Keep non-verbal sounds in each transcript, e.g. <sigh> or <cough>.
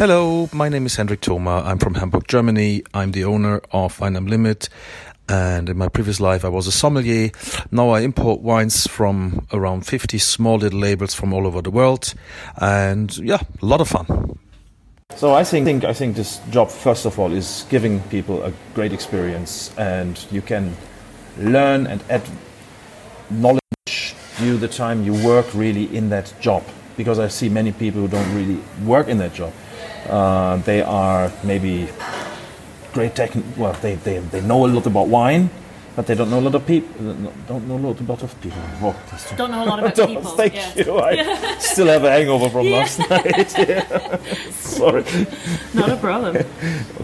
Hello, my name is Hendrik Thoma. I'm from Hamburg, Germany. I'm the owner of Wein am Limit. And in my previous life, I was a sommelier. Now I import wines from around 50 small little labels from all over the world. And yeah, a lot of fun. So I think I think this job first of all is giving people a great experience, and you can learn and add knowledge due the time you work really in that job. Because I see many people who don't really work in that job. Uh, they are maybe great technical. Well, they, they, they know a lot about wine, but they don't know a lot of people. Don't know a lot about of people. Oh, don't know a lot about <laughs> people. Thank yeah. you. I Yeah. still have a hangover from Yeah. last night. <laughs> <laughs> Sorry. Not a problem.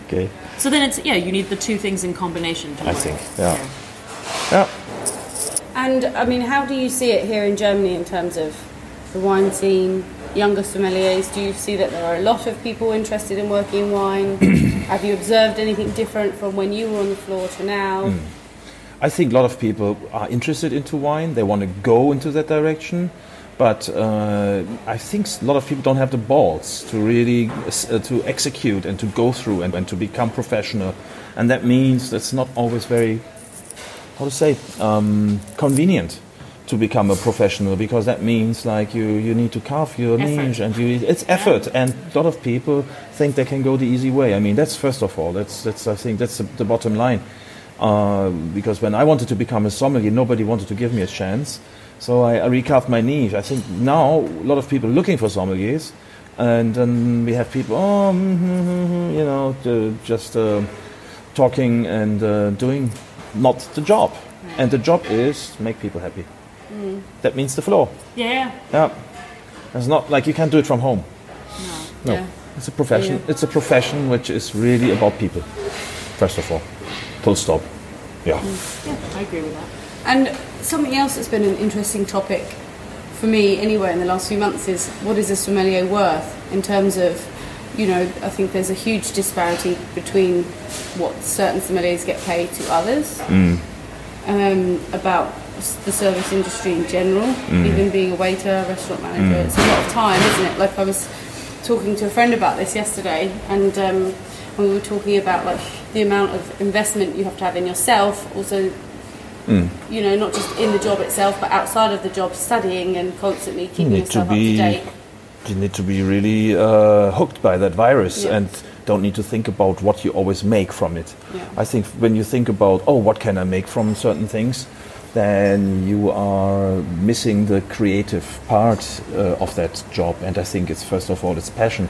Okay. So then it's yeah, you need the two things in combination. To I work. think, yeah. Yeah. And I mean, how do you see it here in Germany in terms of the wine scene, younger sommeliers? Do you see that there are a lot of people interested in working in wine? <clears throat> Have you observed anything different from when you were on the floor to now? I think a lot of people are interested into wine. They want to go into that direction, but uh, I think a lot of people don't have the balls to really uh, to execute and to go through and, and to become professional. And that means that's not always very, how to say, um, convenient to become a professional because that means like you, you need to carve your Effort. niche and you it's effort and a lot of people think they can go the easy way. I mean that's first of all that's that's I think that's the, the bottom line. Uh, because when I wanted to become a sommelier, nobody wanted to give me a chance. So I, I recarved my niche. I think now a lot of people looking for sommeliers, and then we have people, oh, mm, mm, mm, mm, you know, just uh, talking and uh, doing not the job. And the job is to make people happy. Mm. That means the floor. Yeah. Yeah, it's not like you can't do it from home. No, Yeah. it's a profession. Yeah. It's a profession which is really about people. First of all, full stop. Yeah. Mm. Yeah, I agree with that. And something else that's been an interesting topic for me, anyway, in the last few months is what is a sommelier worth in terms of, you know, I think there's a huge disparity between what certain sommeliers get paid to others, mm. um, about the service industry in general, even being a waiter, restaurant manager. It's a lot of time, isn't it? Like I was talking to a friend about this yesterday, and um, we were talking about like the amount of investment you have to have in yourself, also you know, not just in the job itself, but outside of the job, studying and constantly keeping need to yourself up to date. you need to be really uh, hooked by that virus Yeah. and don't need to think about what you always make from it. Yeah. I think when you think about oh what can I make from certain things, then you are missing the creative part uh, of that job. And I think it's first of all it's passion.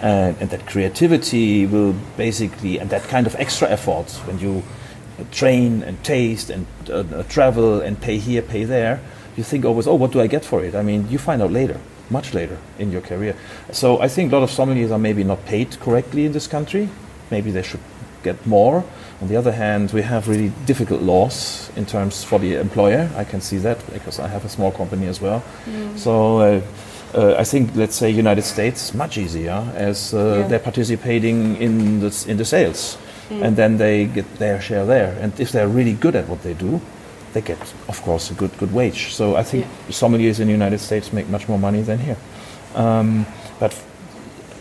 And, and that creativity will basically, and that kind of extra effort when you train and taste and uh, uh, travel and pay here, pay there, you think always, oh, what do I get for it? I mean, you find out later, much later in your career. So I think a lot of sommeliers are maybe not paid correctly in this country. Maybe they should get more. On the other hand, we have really difficult laws in terms for the employer. I can see that because I have a small company as well. So. Uh, uh, I think, let's say, United States much easier as uh, Yeah. they're participating in the in the sales, and then they get their share there. And if they're really good at what they do, they get, of course, a good good wage. So I think sommeliers in the United States make much more money than here. Um, but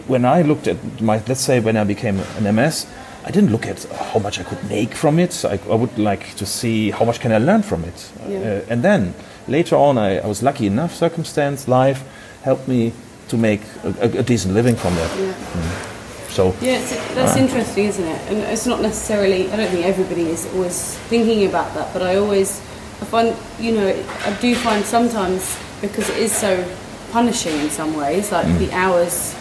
when I looked at my, let's say, when I became an MS, I didn't look at how much I could make from it. I, I would like to see how much can I learn from it. Yeah. Uh, and then later on, I, I was lucky enough. Circumstance, life helped me to make a, a, decent living from that. Yeah, mm. So yeah it's, that's uh, interesting, isn't it? And it's not necessarily, I don't think everybody is always thinking about that, but I always, I find, you know, I do find sometimes, because it is so punishing in some ways, like mm. the hours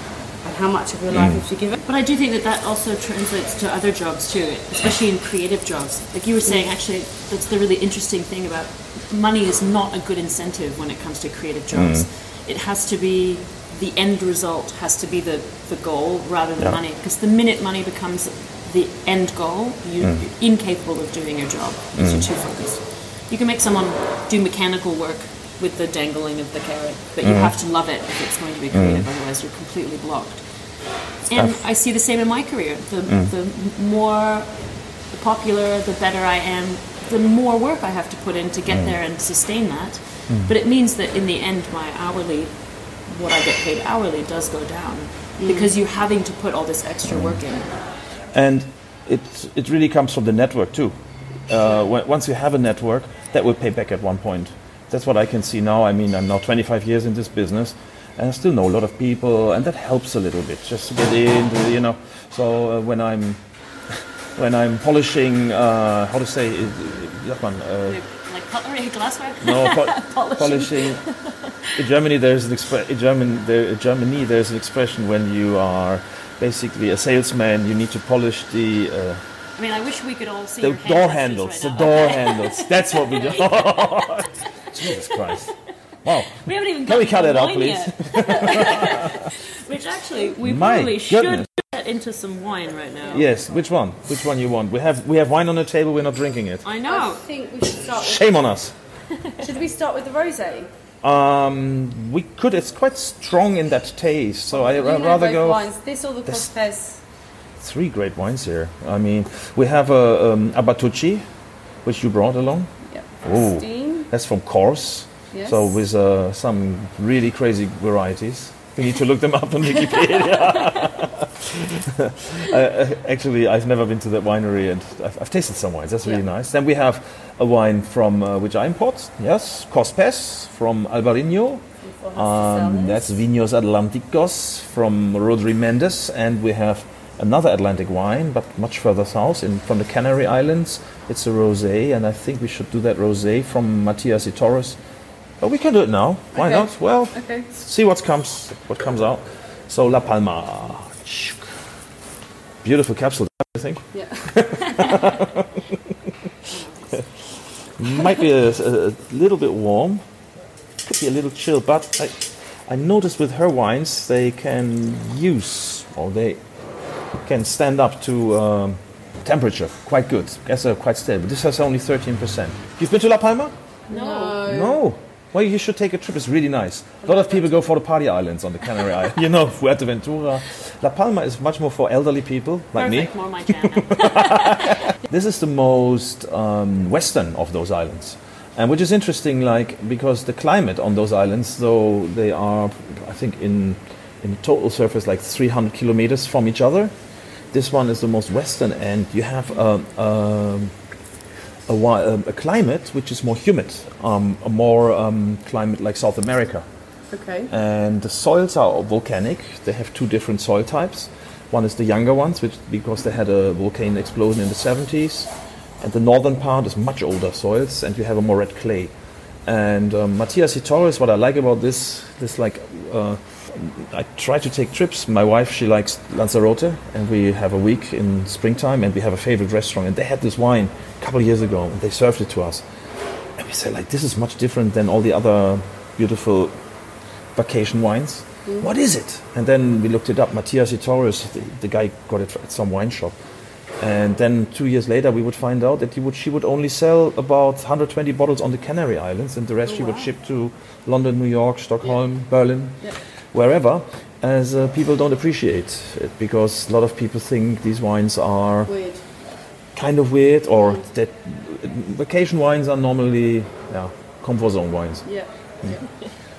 and how much of your life mm. you have to give it. But I do think that that also translates to other jobs too, especially in creative jobs. Like you were saying, mm. actually, that's the really interesting thing about money is not a good incentive when it comes to creative jobs. Mm. It has to be the end result has to be the, the goal rather than Yeah. money. Because the minute money becomes the end goal, you, you're incapable of doing your job because you're too focused. You can make someone do mechanical work with the dangling of the carrot, but you mm. have to love it if it's going to be creative, mm. otherwise you're completely blocked. And I see the same in my career. The, mm. the more popular, the better I am, the more work I have to put in to get there and sustain that. But it means that in the end, my hourly, what I get paid hourly, does go down because you're having to put all this extra work in. and it it really comes from the network too. Uh, when- once you have a network, that will pay back at one point. That's what I can see now. I mean, I'm now 25 years in this business, and I still know a lot of people, and that helps a little bit just to get in, you know. So uh, when I'm <laughs> when I'm polishing, uh, how to say, it, sagt man, uh, Like cutlery, glassware. no, <laughs> po- Polishing. polishing. In Germany, there's an expre- in German, there, in Germany, there's an expression when you are basically a salesman, you need to polish the uh, I mean, I wish we could all see the door handles. right the now. door handles. That's what we do. <laughs> Jesus Christ! Wow. We haven't even Can we cut it to out, wine please? yet. <laughs> Which actually, we My probably goodness. should get into some wine right now. Yes. Which one? Which one you want? We have we have wine on the table. We're not drinking it. I know. I know. think we should start with. Shame on us. <laughs> Should we start with the rosé? Um, we could. It's quite strong in that taste, so I You would rather go. wines. This or the Cortez. Three great wines here. I mean, we have a um, Abatucci, which you brought along. Yep. Ooh. That's from Corse. Yes. So with uh, some really crazy varieties. You need to look them up on <laughs> Wikipedia. <laughs> uh, actually, I've never been to that winery, and I've, I've tasted some wines. That's really Yeah. nice. Then we have a wine from uh, which I import. Yes, Cospes from Albarino. Um, that's Vinos Atlanticos from Rodri Méndez, and we have another Atlantic wine, but much further south, in from the Canary Islands. It's a rosé, and I think we should do that rosé from Matías i Torres. But we can do it now. Why Okay. not? Well, Okay. see what comes what comes out. So La Palma, beautiful capsule, I think. Yeah. <laughs> Might be a, a little bit warm, could be a little chill, but I, I noticed with her wines they can use or they can stand up to um, temperature quite good. Guess they're quite stable. This has only 13%. You've been to La Palma? No. No. Well, you should take a trip. It's really nice. A lot of people go for the party islands on the Canary Islands. <laughs> You know, Fuerteventura. La Palma is much more for elderly people like Perfect, me. more my jam. <laughs> This is the most um, western of those islands, and which is interesting, like because the climate on those islands, though they are, I think, in in a total surface like 300 kilometers from each other. This one is the most western, and you have um, um, a, um, a climate which is more humid, um, a more um, climate like South America Okay. and the soils are volcanic. They have two different soil types. One is the younger ones, which because they had a volcano explosion in the 70s, and the northern part is much older soils, and you have a more red clay. And um, Matías i Torres, what I like about this, this like, uh, I try to take trips. My wife, she likes Lanzarote, and we have a week in springtime, and we have a favorite restaurant, and they had this wine a couple of years ago, and they served it to us, and we said like, this is much different than all the other beautiful vacation wines. Mm. What is it? And then we looked it up. Matías i Torres, the, the guy got it at some wine shop. And then two years later, we would find out that he would, she would only sell about 120 bottles on the Canary Islands, and the rest Oh, she would ship to London, New York, Stockholm, Berlin, Yeah. Wherever. As uh, people don't appreciate it because a lot of people think these wines are Weird. kind of weird, or that vacation wines are normally yeah, comfort zone wines. Yeah.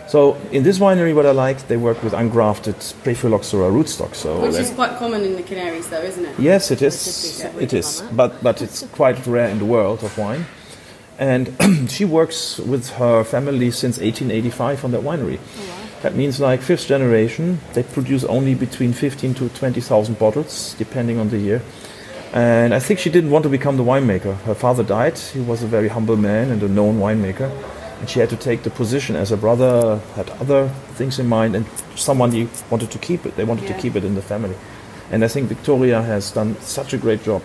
So in this winery, what I like, they work with ungrafted pre-phylloxera rootstock. So Which is quite common in the Canaries, though, isn't it? yes, it is. It is, but but it's quite rare in the world of wine. And <clears throat> she works with her family since 1885 on that winery. That means like fifth generation. They produce only between 15 to 20,000 bottles, depending on the year. And I think she didn't want to become the winemaker. Her father died. He was a very humble man and a known winemaker. And she had to take the position as her brother had other things in mind, and someone wanted to keep it. They wanted to keep it in the family. And I think Victoria has done such a great job.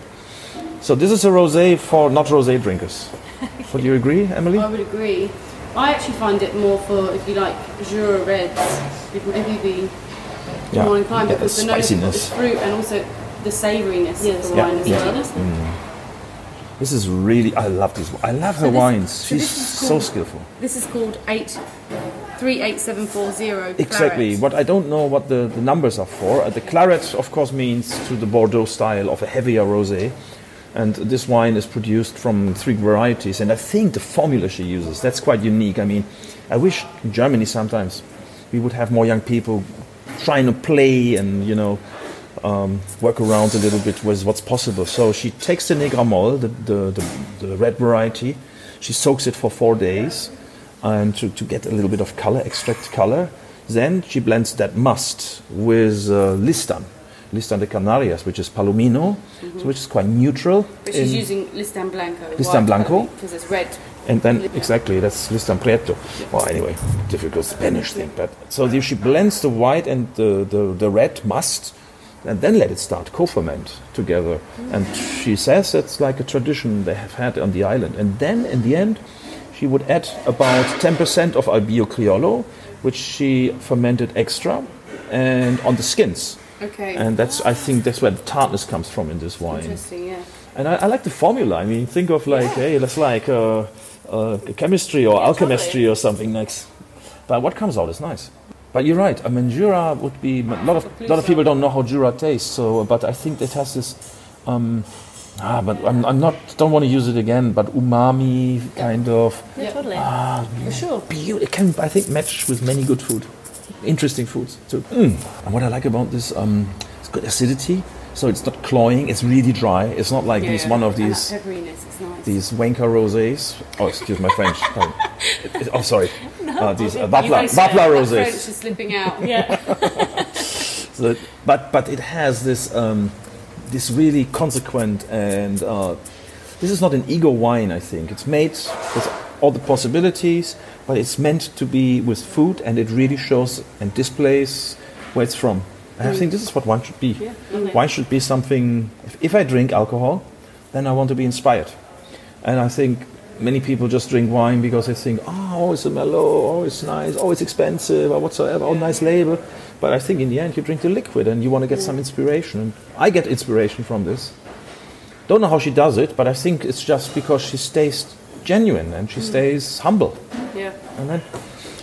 So this is a rosé for not rosé drinkers. <laughs> Would you agree, Emily? I would agree. I actually find it more for, if you like, Jura Reds. People maybe be Yeah. more inclined Yeah, because the the note spiciness. is fruit and also the savouriness Yes. of the Yeah. wine as Yeah. well. This is really. I love this. I love her So this- wines. so She's this is so called- skillful. This is called eight three eight seven four zero. Exactly. What I don't know what the, the numbers are for. Uh, the claret, of course, means to the Bordeaux style of a heavier rosé, and this wine is produced from three varieties. And I think the formula she uses that's quite unique. I mean, I wish in Germany sometimes we would have more young people trying to play and you know um, work around a little bit with what's possible. So she takes the Negramoll, the, the, the, the red variety, she soaks it for four days and to, to get a little bit of color, extract color. Then she blends that must with uh, Listan, Listan de Canarias, which is Palomino, so which is quite neutral. But she's using Listan Blanco. Listan Blanco. Because it's red. and then exactly that's Listan Prieto. Well, anyway, difficult Spanish thing. But so the, she blends the white and the, the, the red must, and then let it start co-ferment together. Mm. And she says that's like a tradition they have had on the island. And then in the end, she would add about 10% of Albillo Criollo, which she fermented extra, and on the skins. Okay. And that's I think that's where the tartness comes from in this wine. Interesting, yeah. And I, I like the formula. I mean, think of like, Yeah. hey, that's like uh, uh, chemistry or Yeah, alchemistry totally. or something nice. But what comes out is nice. But you're right. I mean, Jura would be. A lot of lot of people don't know how Jura tastes. So, but I think it has this. Um, ah, but I'm, I'm not. Don't want to use it again. But umami kind of. Yeah, totally. For sure. Beau- It can, I think, match with many good food, interesting foods too. Mm. And what I like about this, um, it's good acidity. So it's not cloying. It's really dry. It's not like Yeah, these one of these that pepperiness, it's nice. these Wenka rosés. Oh, excuse my French. <laughs> Oh, it- it- oh sorry. uh, these uh, you Vapla, guys said Vapla That French rosés. is slipping out. <laughs> Yeah. So, but but it has this um, this really consequent and uh, this is not an ego wine. I think it's made with all the possibilities, but it's meant to be with food, and it really shows and displays where it's from. And I think this is what wine should be. Yeah, lovely. Wine should be something. If, if I drink alcohol, then I want to be inspired. And I think many people just drink wine because they think, ah, oh, it's a mellow, oh, it's nice, oh, it's expensive, or whatsoever, oh, nice label. But I think in the end, you drink the liquid and you want to get some inspiration. And I get inspiration from this. Don't know how she does it, but I think it's just because she stays genuine and she stays humble. Yeah. And then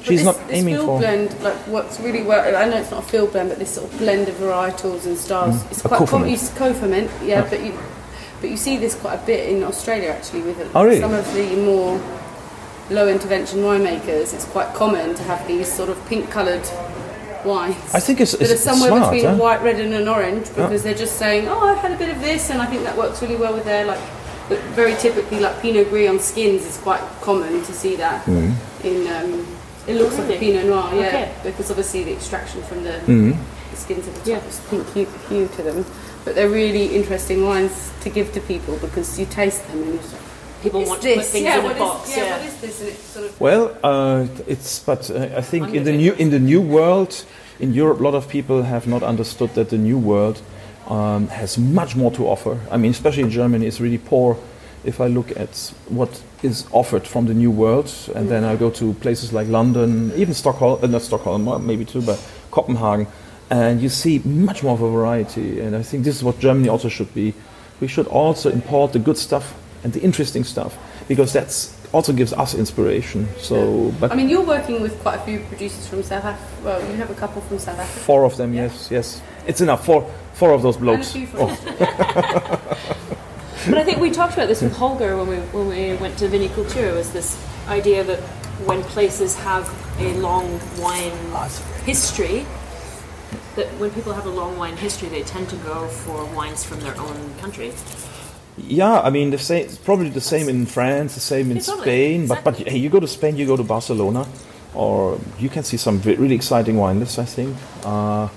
she's this, not this aiming field for. blend like works really well. I know it's not a field blend, but this sort of blend of varietals and styles. It's Mm. A quite co-ferment. common. It's co-ferment, yeah, but you but you see this quite a bit in Australia actually with Oh, really? some of the more low intervention winemakers. It's quite common to have these sort of pink coloured wines. I think it's, that it's, are somewhere smart. between a white, red, and an orange because they're just saying, "Oh, I've had a bit of this," and I think that works really well with their like. But very typically, like Pinot Gris on skins is quite common to see that Mm-hmm. in. Um, it looks like a Pinot Noir, yeah, Okay. because obviously the extraction from the, Mm-hmm. the skins at the Yeah. top is pink hue, hue to them. But they're really interesting wines to give to people because you taste them and you sort of, People "It's want to put this, things yeah, in what a is- box. yeah, Yeah. what is this? And it's sort of Well, uh, it's but uh, I think in the new in the new world in Europe, a lot of people have not understood that the new world um, has much more to offer. I mean, especially in Germany, it's really poor. If I look at what is offered from the new world, and then I go to places like London, even Stockholm, uh, not Stockholm, maybe too, but Copenhagen, and you see much more of a variety. And I think this is what Germany also should be. We should also import the good stuff and the interesting stuff because that's also gives us inspiration. So, but I mean, you're working with quite a few producers from South Africa. Well, you have a couple from South Africa. four of them, Yeah. yes, yes, it's enough. Four, four of those blokes. Oh, But I think we talked about this with Holger when we when we went to Vinicultura. Was this idea that when places have a long wine history, that when people have a long wine history, they tend to go for wines from their own country. yeah, I mean, the same, probably the same in France, the same in Yeah, Spain. But but hey, you go to Spain, you go to Barcelona, or you can see some really exciting wine lists. I think. Uh,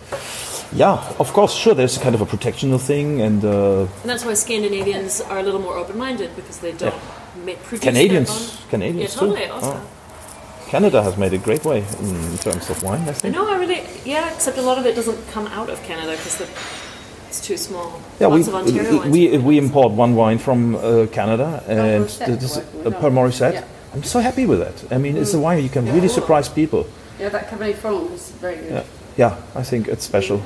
yeah, of course, sure. There's kind of a protectional thing, and uh, And that's why Scandinavians are a little more open-minded because they don't ma- produce Canadians, their. Canadians Yeah, totally. too. Also. Oh. Canada has made a great way in, in terms of wine. I I think. know. I really yeah. Except a lot of it doesn't come out of Canada because it's too small. Yeah, we, Lots of Ontario wines. we, we import one wine from uh, Canada, and Morissette this is working with uh, that. Pearl Morissette. Yeah. I'm so happy with that. I mean, it's a wine you can really surprise people. Yeah, that Cabernet Franc is very good. Yeah, yeah, I think it's special.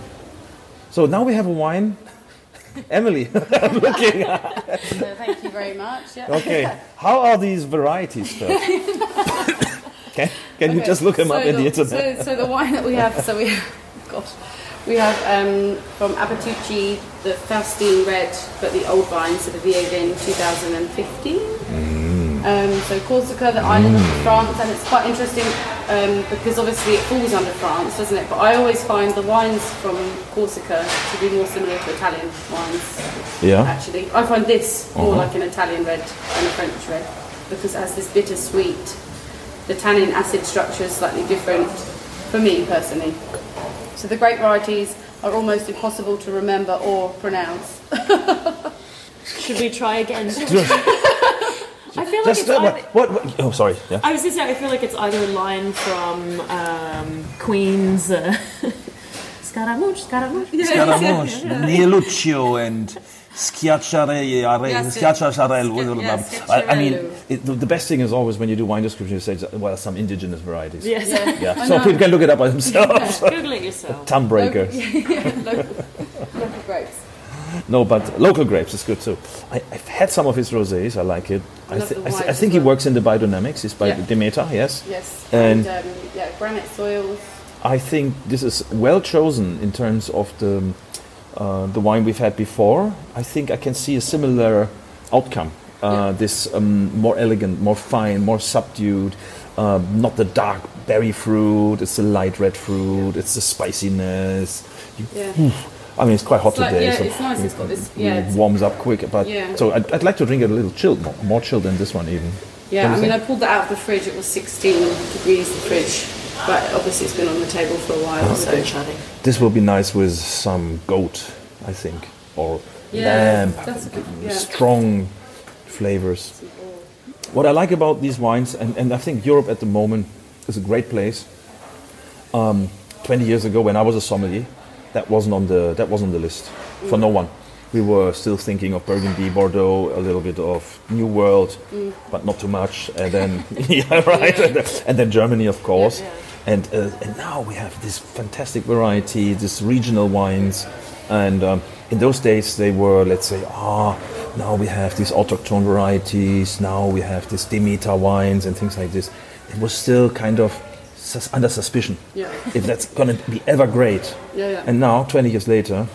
So now we have a wine. <laughs> Emily, <laughs> I'm looking. <laughs> Thank you very much. Yeah. Okay, how are these varieties? Can can you just look them so up in the internet? So, so the wine that we have, so we, gosh, we have um, from Abatucci the Faustine Red, but the old vine, so the Viogin 2015. Mm. Um, so Corsica, the island of France, and it's quite interesting. um, because obviously it falls under France, doesn't it? But I always find the wines from Corsica to be more similar to Italian wines. Yeah. Actually, I find this more Uh-huh. like an Italian red than a French red because it has this bittersweet. The tannin acid structure is slightly different for me personally. So the grape varieties are almost impossible to remember or pronounce. <laughs> Should we try again? <laughs> <laughs> I feel like Just it's uh, either, what, what, what? Oh, sorry. Yeah. I was just saying, I feel like it's either a line from um, Queen's uh, <laughs> Scaramouche, Scaramouche. Scaramouche, <laughs> Nielluccio, and Schiacciarelli, Yes, I, I mean, it, the, the best thing is always when you do wine description, you say, well, some indigenous varieties. Yes. Yeah, so people can look it up by themselves. Google it yourself. <laughs> Tongue breaker. local, local grapes. No, but local grapes is good too. I, I've had some of his rosés. I like it. I, thi- the I, white I think he works in the biodynamics. He's by Yeah. Demeter, yes. Yes, And- and, um, yeah, granite soils. I think this is well chosen in terms of the uh, the wine we've had before. I think I can see a similar outcome. Uh, Yeah. This um, more elegant, more fine, more subdued. Um, not the dark berry fruit. It's the light red fruit. It's the spiciness. You- Yeah. I mean, it's quite hot It's like- today. yeah, so it's nice, it's got this- it yeah, it's- warms up quick. But Yeah. so I'd, I'd like to drink it a little chilled, more, more chilled than this one even. Yeah, What I do you mean, I pulled that out of the fridge. It was 16 degrees in the fridge, but obviously it's been on the table for a while. It's So been chatting. This will be nice with some goat, I think, or Yeah, lamb. that's a good- yeah. Strong flavors. What I like about these wines, and, and I think Europe at the moment is a great place. Um, 20 years ago, when I was a sommelier, that wasn't on the that wasn't on the list for no one. We were still thinking of Burgundy, Bordeaux, a little bit of New World, but not too much. And then, <laughs> yeah, right. And, then- and then Germany, of course. Yeah, And uh, and now we have this fantastic variety, this regional wines. And um, in those days, they were, let's say, ah, now we have these autochthone varieties. Now we have this Demeter wines and things like this. It was still kind of under suspicion Yeah. if that's going to be ever great. Yeah, yeah. And now, 20 years later,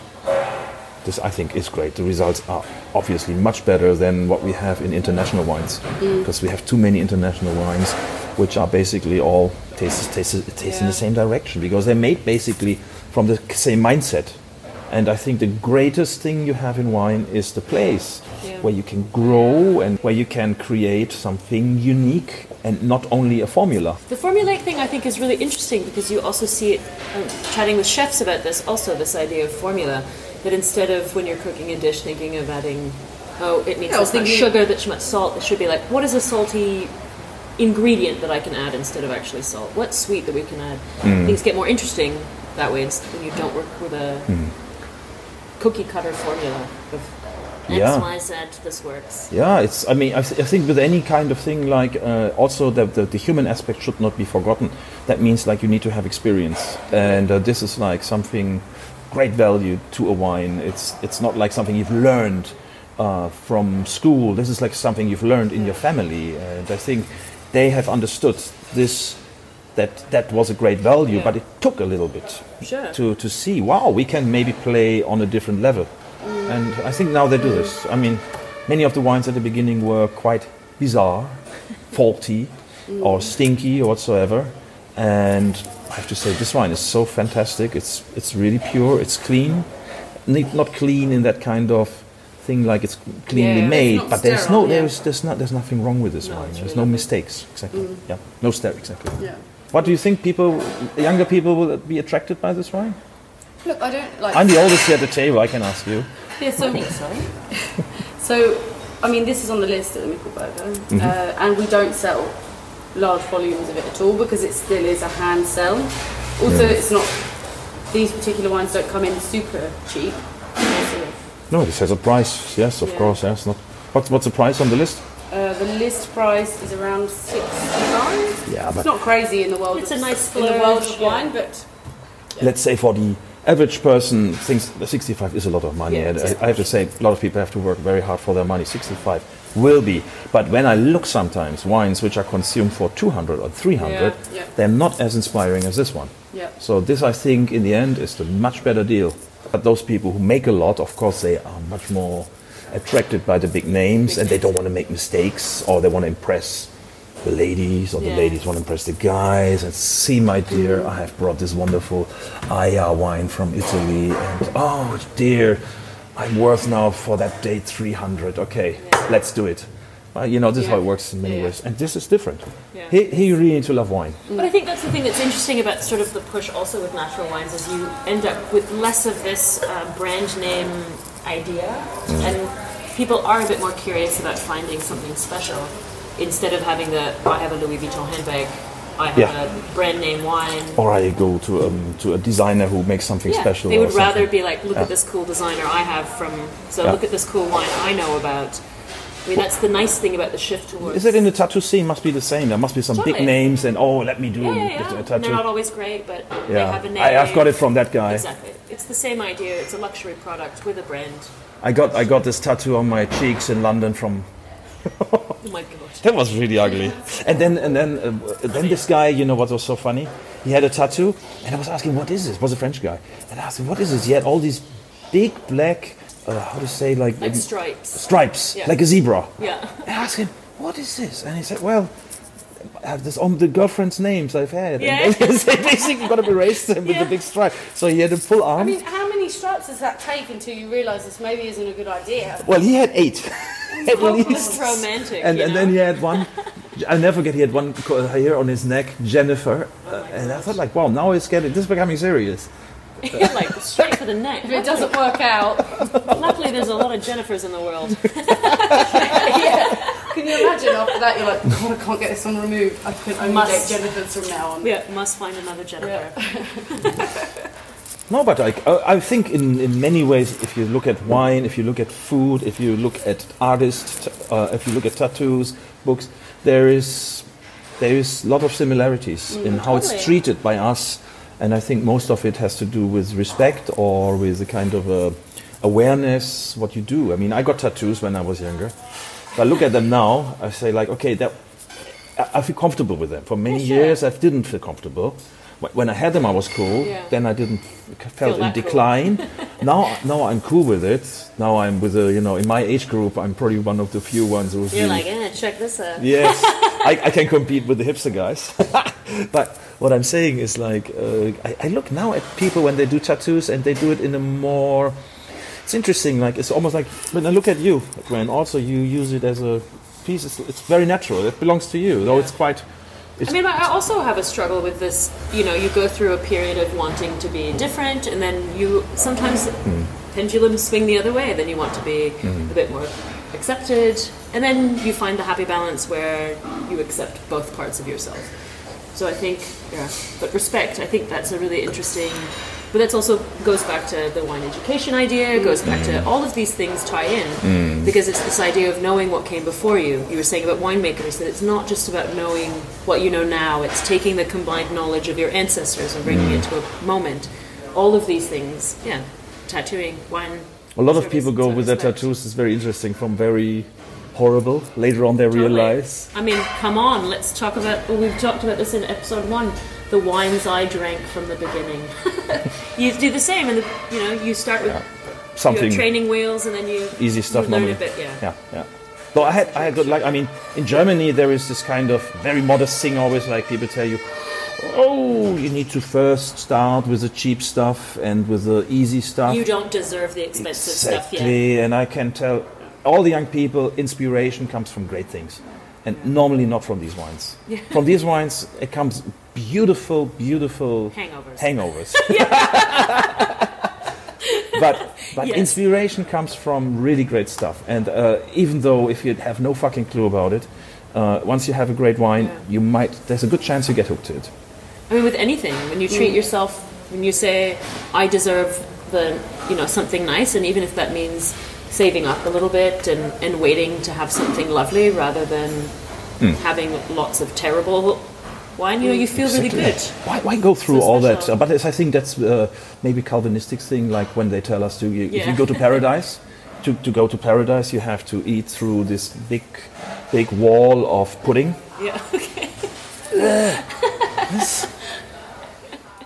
this I think is great. The results are obviously much better than what we have in international wines Mm. because we have too many international wines, which are basically all taste taste, taste in the same direction because they're made basically from the same mindset. And I think the greatest thing you have in wine is the place Yeah. where you can grow and where you can create something unique and not only a formula. The formulaic thing I think is really interesting because you also see it um, chatting with chefs about this. Also, this idea of formula that instead of when you're cooking a dish thinking of adding, oh, it needs Yeah, I this much sugar, that much salt, it should be like, what is a salty ingredient that I can add instead of actually salt? What's sweet that we can add? Things get more interesting that way when you don't work with a cookie cutter formula of X, Yeah. Y, Z, this works. Yeah, it's. I mean, I, th- I think with any kind of thing, like uh, also the, the the human aspect should not be forgotten. That means like you need to have experience, and uh, this is like something great value to a wine. It's it's not like something you've learned uh, from school. This is like something you've learned in your family, and I think they have understood this. That that was a great value, Yeah. but it took a little bit Sure. to to see. Wow, we can maybe play on a different level. Mm. And I think now they do this. I mean, many of the wines at the beginning were quite bizarre, <laughs> faulty, mm. or stinky or whatsoever. And I have to say, this wine is so fantastic. It's it's really pure. It's clean, not clean in that kind of thing like it's cleanly Yeah, made, not but there's sterile, no yeah. there's there's not there's nothing wrong with this No, wine. it's There's really no lovely. mistakes. Exactly. Mm. Yeah. No stare. Exactly. yeah. What do you think people, younger people, will be attracted by this wine? Look, I don't like. I'm the oldest here at the table. I can ask you. Yeah, so, I think so. so, I mean, this is on the list at the Michelberger, Mm-hmm. uh, and we don't sell large volumes of it at all because it still is a hand sell. Also, Yeah. it's not. These particular wines don't come in super cheap. No, this has a price. Yes, of Yeah. course. Yes. Not. What's what's the price on the list? Uh, the list price is around sixty-five. Yeah, but It's not crazy in the world. It's a of, nice in the world splurge, of yeah. wine, but let's say for the average person, thinks 65 is a lot of money. Yeah, and it's- I, I have to say, a lot of people have to work very hard for their money. 65 will be. But when I look sometimes, wines which are consumed for 200 or 300, Yeah, yeah. they're not as inspiring as this one. yeah. So this, I think, in the end, is the much better deal. But those people who make a lot, of course, they are much more attracted by the big names, and they don't want to make mistakes or they want to impress. the ladies, or the Yeah. ladies want to impress the guys. And see, my dear, I have brought this wonderful Gaja wine from Italy, and oh dear, I'm worth now for that date 300. Okay, let's do it. Uh, you know, this is how it works in many Yeah. ways, and this is different. Yeah. Here, here you really need to love wine. But I think that's the thing that's interesting about sort of the push also with natural wines is you end up with less of this uh, brand name idea, and people are a bit more curious about finding something special instead of having the I have a Louis Vuitton handbag, I have Yeah. a brand name wine. Or I go to um, to a designer who makes something Yeah, special. they would rather be like, look at this cool designer I have from, so Yeah. look at this cool wine I know about. I mean, that's the nice thing about the shift towards. Is it in the tattoo scene? Must be the same. There must be some big names, and oh, let me do yeah, a, yeah, a yeah. And tattoo. they're not always great, but they yeah, have a name. I, I've got it from that guy. Exactly. It's the same idea. It's a luxury product with a brand. I got I got this tattoo on my cheeks in London from. <laughs> Oh my god. That was really ugly. And then and then uh, then this guy, you know what was so funny? He had a tattoo, and I was asking, what is this? It was a French guy, and I asked him, what is this? He had all these big black, uh, how to say, like, Like stripes. stripes, Yeah. like a zebra. Yeah. I asked him, what is this? And he said, well. I have this on the girlfriends' names I've had. Yeah. And <laughs> they basically got to erase them with Yeah. the big stripe. So he had a full arm. I mean, how many stripes does that take until you realise this maybe isn't a good idea? Well, he had eight. <laughs> At least. It's romantic. And, you and know? then he had one. I'll never forget. He had one co- here on his neck, Jennifer, uh, and I thought like, wow, now it's getting this is becoming serious. <laughs> like straight for the neck. If it doesn't work out, Luckily, there's a lot of Jennifers in the world. yeah. Can you imagine after that you're like, God, I can't get this one removed. I can only Must. date Jennifer's from now on. Yeah, must find another Jennifer. <laughs> No, but I, I I think in, in many ways, if you look at wine, if you look at food, if you look at artists, uh, if you look at tattoos, books, there is there is a lot of similarities in how it's treated by us, and I think most of it has to do with respect or with a kind of a awareness what you do. I mean, I got tattoos when I was younger. I look at them now, I say like, okay, that I- I feel comfortable with them. For many Yeah, sure. years, I didn't feel comfortable. When I had them, I was cool. Yeah. Then I didn't felt in that cool. decline. <laughs> now, now I'm cool with it. Now I'm with a, you know, in my age group, I'm probably one of the few ones who's You're really- like, eh, check this out. Yes, <laughs> I, I can compete with the hipster guys. <laughs> but what I'm saying is like, uh, I, I look now at people when they do tattoos and they do it in a more. It's interesting. Like it's almost like when I look at you, Gwen. Also, you use it as a piece. It's, it's very natural. It belongs to you. Though it's quite. It's, I mean, I also have a struggle with this. You know, you go through a period of wanting to be different, and then you sometimes hmm. pendulums swing the other way. Then you want to be hmm. a bit more accepted, and then you find the happy balance where you accept both parts of yourself. So I think, yeah, but respect. I think that's a really interesting. But that also goes back to the wine education idea. Goes back to mm. all of these things tie in mm. because it's this idea of knowing what came before you. You were saying about winemakers that it's not just about knowing what you know now. It's taking the combined knowledge of your ancestors and bringing it mm. to a moment. All of these things, yeah, tattooing, wine. a lot of people go with their respect. tattoos. It's very interesting. From very horrible. Later on, they Totally. realize. I mean, come on, let's talk about. Well, we've talked about this in episode one. The wines I drank from the beginning. <laughs> you do the same, and the, you know, you start with Something your training wheels, and then you easy stuff you learn normally. a bit. Yeah. yeah, yeah. Though I had, I had good luck. I mean, in Germany there is this kind of very modest thing. Always like people tell you, oh, you need to first start with the cheap stuff and with the easy stuff. You don't deserve the expensive stuff yet. exactly, and I can tell all the young people, inspiration comes from great things, and normally not from these wines. From these wines, it comes beautiful, beautiful Hangovers. hangovers. <laughs> <laughs> but but Yes. inspiration comes from really great stuff. And uh, even though if you have no fucking clue about it, uh, once you have a great wine, Yeah. you might. There's a good chance you get hooked to it. I mean, with anything, when you Mm. treat yourself, when you say, "I deserve the," you know, something nice, and even if that means saving up a little bit and, and waiting to have something lovely rather than Mm. having lots of terrible wine, you know, you feel really good. Why, why go through So all that? But it's, I think that's uh, maybe Calvinistic thing, like when they tell us to, you, if you go to <laughs> paradise, to, to go to paradise, you have to eat through this big, big wall of pudding. Yeah. <laughs> Okay.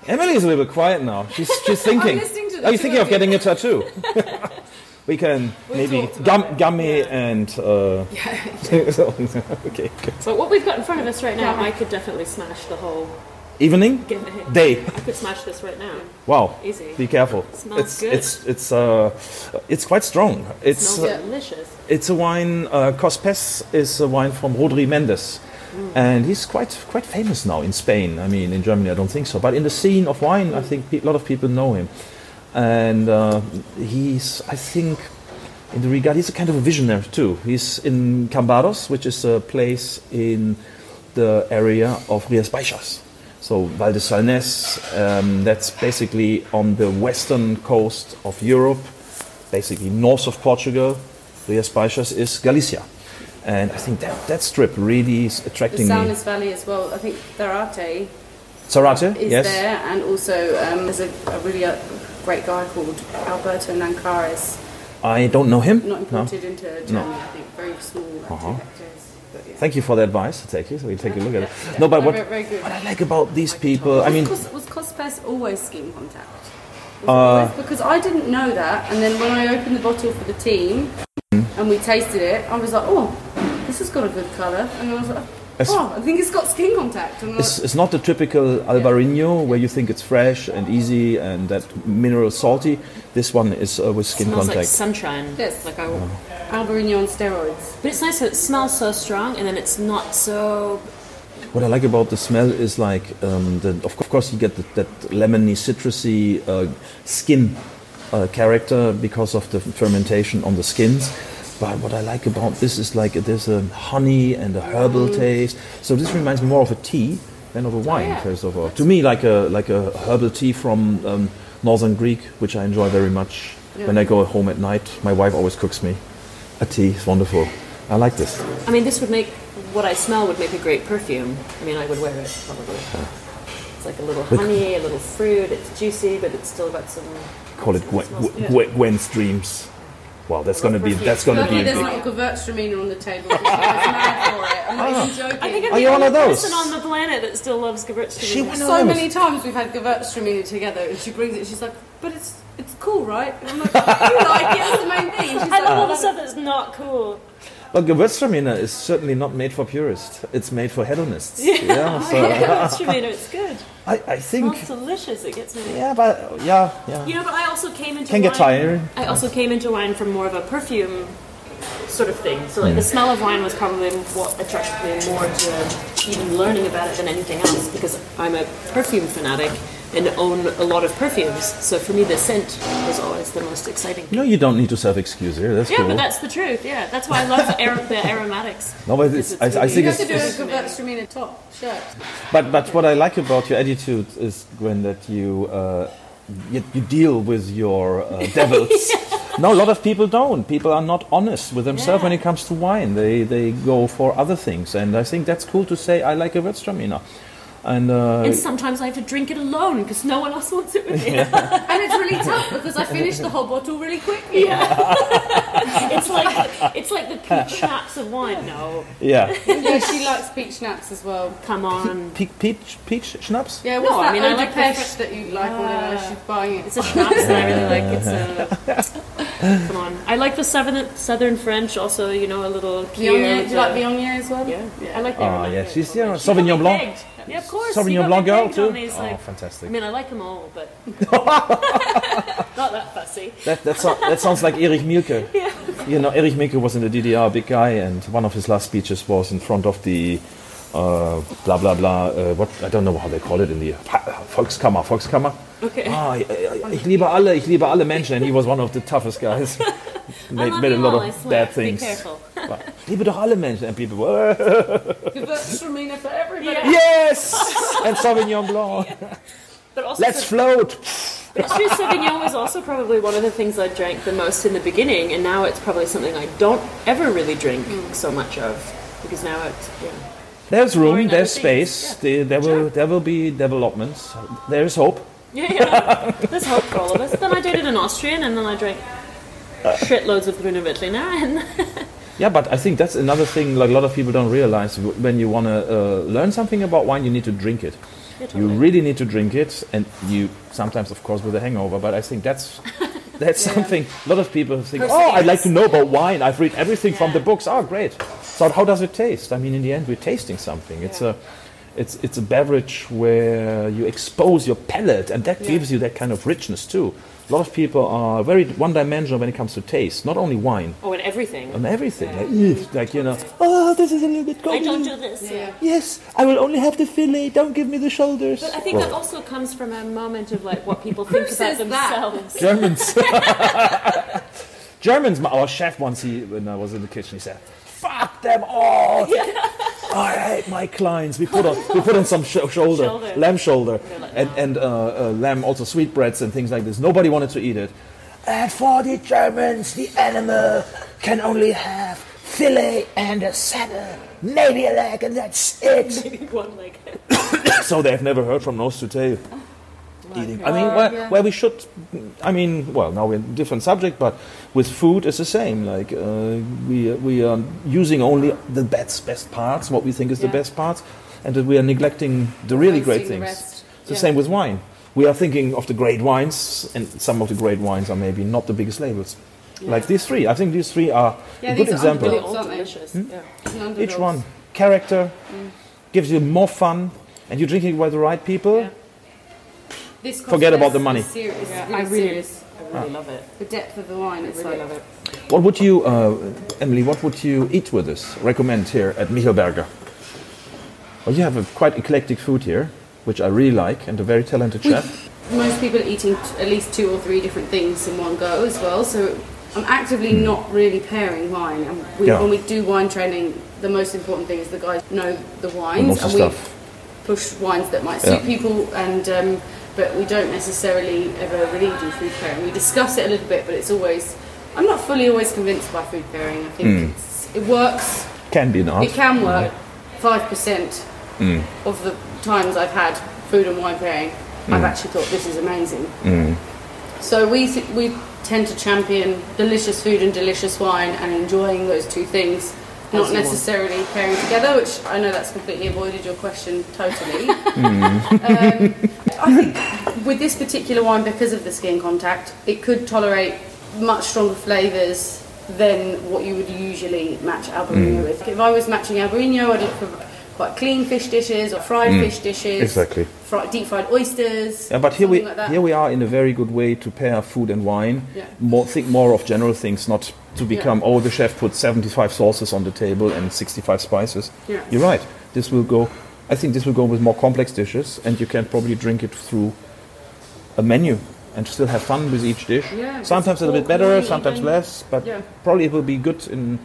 Emily's a little bit quiet now. She's, she's thinking. Are you thinking of getting a tattoo? <laughs> we can maybe talked gum, about it. gummy and uh, <laughs> okay, good. So what we've got in front of us right now, I could definitely smash the whole. Evening, Give day. I could smash this right now. Wow. Easy. Be careful. Smells it's good. it's it's uh it's quite strong. It's Smells uh, delicious. it's a wine. Uh, Cospes is a wine from Rodri Méndez, and he's quite quite famous now in Spain. I mean, in Germany, I don't think so, but in the scene of wine, I think pe- a lot of people know him, and uh, he's I think. In the regard, he's a kind of a visionary too. He's in Cambados, which is a place in the area of Rias Baixas. So Val de Salnes, um, that's basically on the western coast of Europe, basically north of Portugal. Rias Baixas is Galicia. And I think that, that strip really is The attracting me. Soundless Valley as well. I think Tharate Sarate, is yes. there, and also um, there's a, a really uh, great guy called Alberto Nanclares, I don't know him. not No. imported into Germany. I think very small Uh-huh. hectares. But yeah. Thank you for the advice. I'll take it. So we'll take a look at it. No, but what, Very, very good. what I like about these people, I mean, was, was Cospes always skin contact? Uh, always- because I didn't know that, and then when I opened the bottle for the team and we tasted it, I was like, oh, this has got a good colour, and I was like, oh, I think it's got skin contact. I'm It's, it's not the typical Albarino where you think it's fresh and easy and that mineral salty. This one is uh, with skin smells like contact. sunshine. Yes. Like I, Albarino on steroids. but it's nice that it smells so strong, and then it's not so. What I like about the smell is like, um, the, of of course, you get the, that lemony, citrusy uh, skin uh, character because of the fermentation on the skins. But what I like about this is like there's a honey and a herbal taste. So this reminds me more of a tea than of a wine, yeah. first of all. To me, like a like a herbal tea from um, Northern Greek, which I enjoy very much. When I go home at night, my wife always cooks me a tea. It's wonderful. I like this. I mean, this would make what I smell would make a great perfume. I mean, I would wear it probably. It's like a little honey, a little fruit. It's juicy, but it's still got some. Call it Gwen, Gwen, Gwen's dreams. Wow, that's gonna be that's gonna Luckily, be. there's not a Gewürztraminer on the table. because I was mad for it. I'm not even <laughs> oh. joking. I think I'm Are the you one only of those? person on the planet that still loves Gewürztraminer. She went so on many times we've had Gewürztraminer together, and she brings it. She's like, "But it's it's cool, right?" And I'm like, "You like it? It's the main thing." And she's I like, love all the "Oh, stuff that's not cool. But Gewürztraminer is certainly not made for purists. It's made for hedonists. <laughs> Yeah. so <laughs> Gewürztraminer, it's good. I, I think. smells delicious. It gets me. Yeah, but yeah, yeah. You know, but I also came into Can wine, get tiring. I also came into wine from more of a perfume sort of thing. So like the mm. smell of wine was probably what attracted me more to even learning about it than anything else because I'm a perfume fanatic and own a lot of perfumes. So for me, the scent was always the most exciting. No, you don't need to self-excuse here. That's Yeah, cool. but that's the truth. Yeah, that's why I love <laughs> ar- the aromatics. No, but Because it's, I, I really- think You it's, have to do a it's Gewürztraminer top shirt. but but what I like about your attitude is Gwen that you uh, you, you deal with your uh, <laughs> devils. No, a lot of people don't. People are not honest with themselves when it comes to wine. They they go for other things, and I think that's cool to say. I like a Gewürztraminer, and uh, And sometimes I have to drink it alone because no one else wants it with me. <laughs> And it's really tough because I finish the whole bottle really quickly. <laughs> It's like it's like the peach schnapps of wine. No, yeah, <laughs> Yeah, she likes peach schnapps as well. come on. peach peach peach schnapps. Yeah, what's No, I that mean, I like the pêche that you like or whatever? She's buying it. It's a schnapps that I really like. It's a come on. I like the southern southern French. Also, you know, a little Viognier, do you like Viognier as well? Yeah, yeah, I like the. Oh aromatic yeah, she's also. yeah, She got me Sauvignon Blanc. Yeah, of course. Sauvignon Blanc me girl too. these, Oh, like- I mean, I like them all, but <laughs> not that fussy. That that, so, that sounds like Erich Mielke. <laughs> Yeah. You know, Erich Mielke was in the DDR, a big guy, and one of his last speeches was in front of the uh, blah blah blah. Uh, what I don't know how they call it in the Volkskammer. Volkskammer. Okay. Ah, ich, ich liebe alle, ich liebe alle Menschen, and he was one of the toughest guys. <laughs> I made, made a lot all, I of bad things. Be careful. But, liebe doch alle Menschen, and people <laughs> were Gewürztraminer for everybody. Yeah. yes, <laughs> and Sauvignon Blanc. But also, Let's float. But true, Sauvignon was also probably one of the things I drank the most in the beginning, and now it's probably something I don't ever really drink hmm. so much of because now it's yeah. There's room, there's things, space. yeah. There, there will there will be developments. There is hope. Yeah, yeah. There's hope for all of us. Then I dated an Austrian, and then I drank shitloads of Grüne Veltliner, and <laughs> Yeah, but I think that's another thing. Like a lot of people don't realize when you want to uh, learn something about wine, you need to drink it. Yeah, You really need to drink it, and you sometimes, of course, with a hangover. But I think that's <laughs> that's Yeah. something a lot of people think. Oh, I'd like to know about wine. I've read everything from the books. Oh, great. So how does it taste? I mean, in the end, we're tasting something. It's a it's it's a beverage where you expose your palate, and that gives you that kind of richness too. A lot of people are very one-dimensional when it comes to taste. Not only wine, Oh, and everything. on everything. Like, like you know, oh, this is a little bit I don't do this. Yeah. Yes, I will only have the fillet. Don't give me the shoulders. But I think that also comes from a moment of like what people think about says that? themselves. Germans. <laughs> Germans. my- Our chef once, he when I was in the kitchen, he said, "Fuck them all." <laughs> I hate my clients. We put on we put on some sh- shoulder, Shoulder. lamb shoulder, like, and and uh, uh, lamb also sweetbreads and things like this. Nobody wanted to eat it. And for the Germans, the animal can only have fillet and a saddle, maybe a leg, and that's it. <laughs> Maybe one like so they've never heard from nose to tail. <laughs> Eating. I mean, where, yeah. where we should, I mean, well, now we're in a different subject, but with food it's the same. Like uh, we we are using only the best best parts, what we think is the best parts, and that we are neglecting the really great Wasting the things. It's the Yeah. same with wine. We are thinking of the great wines, and some of the great wines are maybe not the biggest labels. Like these three, I think these three are Yeah, a good example. really old, aren't they? delicious. Hmm? Yeah. Each one character gives you more fun, and you're drinking with the right people. Yeah. This Forget about the money. Serious. Yeah, really I really, serious. I really love it. The depth of the wine. I It's really like love it. What would you, uh, Emily? What would you eat with us? Recommend here at Michelberger. Well, you have a quite eclectic food here, which I really like, and a very talented chef. most people are eating t- at least two or three different things in one go as well. So I'm actively not really pairing wine. And we. Yeah. when we do wine training, the most important thing is the guys know the wines, lots of and we stuff. push wines that might suit Yeah. people. And um, but we don't necessarily ever really do food pairing. We discuss it a little bit, but it's always I'm not fully always convinced by food pairing. I think Hmm. it's, it works. Can be art. It can work. Five percent Hmm. of the times I've had food and wine pairing, Hmm. I've actually thought this is amazing. So we th- we tend to champion delicious food and delicious wine and enjoying those two things, not you want. necessarily pairing together. Which I know that's completely avoided your question totally. <laughs> Um, I think with this particular wine, because of the skin contact, it could tolerate much stronger flavours than what you would usually match Albarino Hmm. with. If I was matching Albarino, I'd look for clean fish dishes or fried mm, fish dishes. Exactly. fri- deep fried oysters. Yeah, but here we like here we are in a very good way to pair food and wine. Yeah. More think more of general things, not to become oh the chef put 75 sauces on the table and 65 spices. Yeah. You're right. This will go. I think this will go with more complex dishes, and you can probably drink it through a menu and still have fun with each dish. Yeah, sometimes a little bit better, sometimes less, but Yeah. probably it will be good in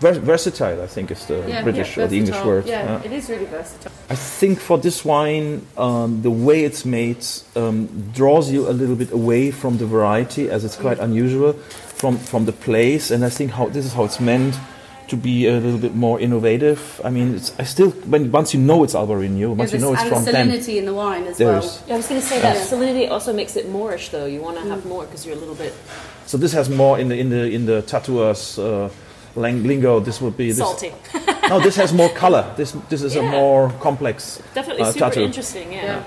vers- versatile. I think is the Yeah, British yeah, or the English word. Yeah, Yeah. it is really versatile. I think for this wine, um, the way it's made um, draws you a little bit away from the variety, as it's quite unusual from from the place. And I think how this is how it's meant to be a little bit more innovative. I mean, it's, I still when once you know it's Albarino, once Yeah, you know it's and from the them, salinity in the wine as there well. Yeah, I was going to say that salinity also makes it moreish, though. You want to have more because you're a little bit So this has more in the in the in the tattooers uh, lang- lingo. This would be this, salty. No, this has more <laughs> color. This this is a more complex, Definitely uh, super tattoo. interesting. Yeah, Yeah.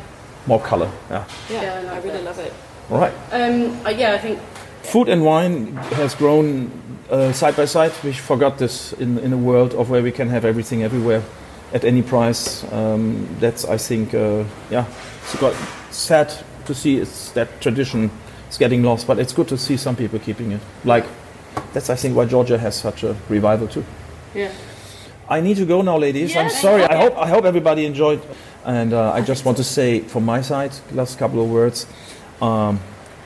more color. Yeah. yeah, Yeah, I I really that. love it. All right. Um, uh, yeah, I think Food and wine has grown uh, side by side. We forgot this in, in a world of where we can have everything everywhere at any price. Um, that's, I think, uh, yeah, it's got sad to see it's that tradition is getting lost, but it's good to see some people keeping it. Like, that's, I think, why Georgia has such a revival too. yeah. I need to go now, ladies. I'm sorry. I hope I hope everybody enjoyed, and uh, I just want to say from my side, last couple of words. Um,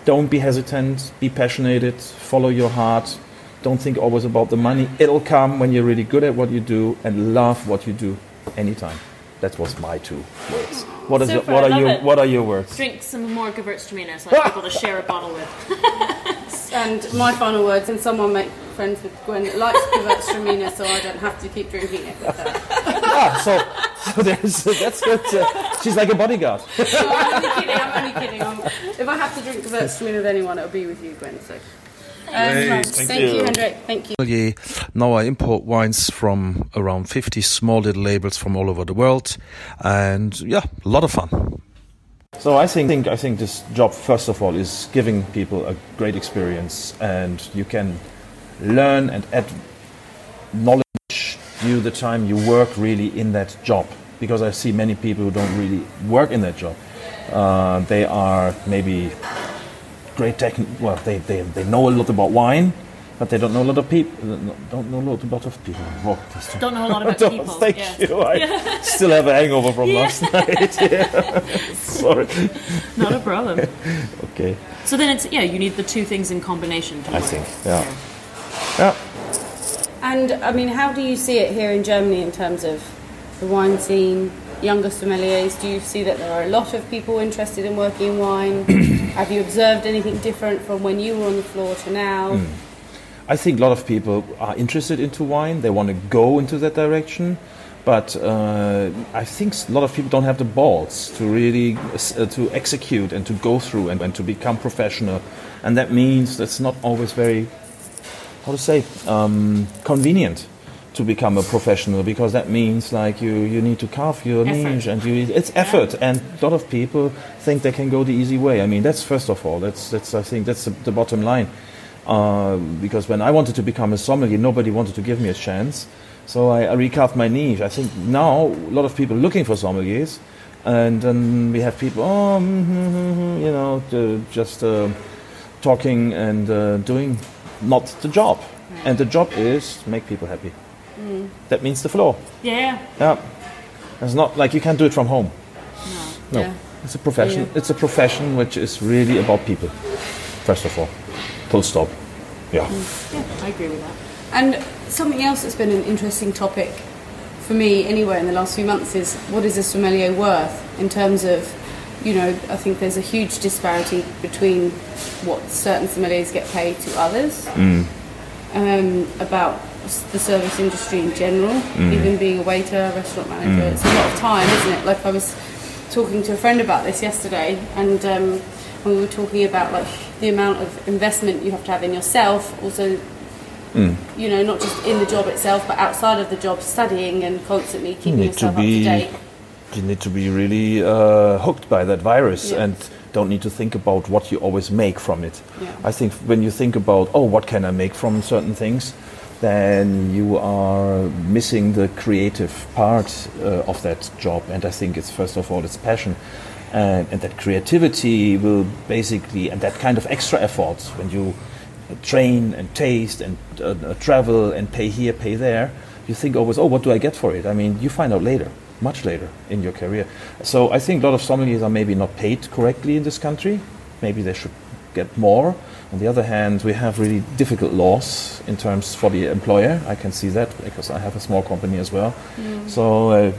don't be hesitant. Be passionate. Follow your heart. Don't think always about the money. It'll come when you're really good at what you do and love what you do anytime. That was my two words. What is it? Super, What I are your it. What are your words? Drink some more Gewürztraminer so I have people to share a bottle with. <laughs> And my final words, can someone make friends with Gwen that likes Gewürztraminer so I don't have to keep drinking it with her. <laughs> Ah, so, so there's that's good. Uh, she's like a bodyguard. <laughs> No, I'm only kidding, I'm only kidding. I'm, if I have to drink Gewürztraminer with anyone, it'll be with you, Gwen. So. Um, thank you, Hendrik. Thank you. Now I import wines from around 50 small little labels from all over the world, and yeah, a lot of fun. So I think I think this job first of all is giving people a great experience, and you can learn and add knowledge due the time you work really in that job. Because I see many people who don't really work in that job. Uh, they are maybe great tech. Well, they, they, they know a lot about wine, but they don't know a lot of people. Don't know a lot about of people. Oh, Don't know a lot about <laughs> Don't- people. Thank yeah. you. I <laughs> still have a hangover from Yeah. last night. <laughs> Sorry. Not a problem. Okay. So then it's yeah, you need the two things in combination. To I work. think. Yeah. Yeah. And I mean, how do you see it here in Germany in terms of the wine scene, younger sommeliers? Do you see that there are a lot of people interested in working in wine? <coughs> Have you observed anything different from when you were on the floor to now? Hmm. I think a lot of people are interested into wine. They want to go into that direction, but uh, I think a lot of people don't have the balls to really uh, to execute and to go through and, and to become professional. And that means that's not always very, how to say, um, convenient to become a professional because that means like you, you need to carve your Effort. niche and you it's effort and a lot of people think they can go the easy way. I mean that's first of all that's that's I think that's the, the bottom line. Uh, because when I wanted to become a sommelier, nobody wanted to give me a chance. So I, I recarved my niche. I think now a lot of people are looking for sommeliers, and then we have people, oh, mm, mm, mm, mm, you know, to just uh, talking and uh, doing not the job. And the job is make people happy. That means the floor. Yeah. Yeah, it's not like you can't do it from home. No, Yeah. it's a profession. Yeah. It's a profession which is really about people. First of all, full stop. Yeah. Yeah, I agree with that. And something else that's been an interesting topic for me, anyway, in the last few months is what is a sommelier worth in terms of, you know, I think there's a huge disparity between what certain sommeliers get paid to others, um, about the service industry in general, even being a waiter, restaurant manager. It's a lot of time, isn't it? Like I was talking to a friend about this yesterday, and um, we were talking about like the amount of investment you have to have in yourself, also you know, not just in the job itself, but outside of the job, studying and constantly keeping you need to yourself up to be date. you need to be really uh, hooked by that virus Yeah. and don't need to think about what you always make from it. Yeah. I think when you think about oh what can I make from certain things, then you are missing the creative part uh, of that job. And I think it's first of all it's passion. And, and that creativity will basically, and that kind of extra effort when you train and taste and uh, travel and pay here, pay there, you think always, oh, what do I get for it? I mean, you find out later, much later in your career. So I think a lot of sommeliers are maybe not paid correctly in this country. Maybe they should get more. On the other hand, we have really difficult laws in terms for the employer. I can see that because I have a small company as well. So. Uh,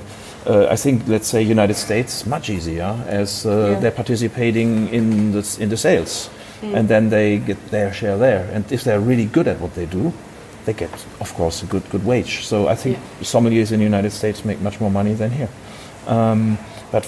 uh, I think, let's say, United States much easier as uh, Yeah. they're participating in the in the sales, and then they get their share there. And if they're really good at what they do, they get, of course, a good good wage. So I think Yeah. sommeliers in the United States make much more money than here. Um, but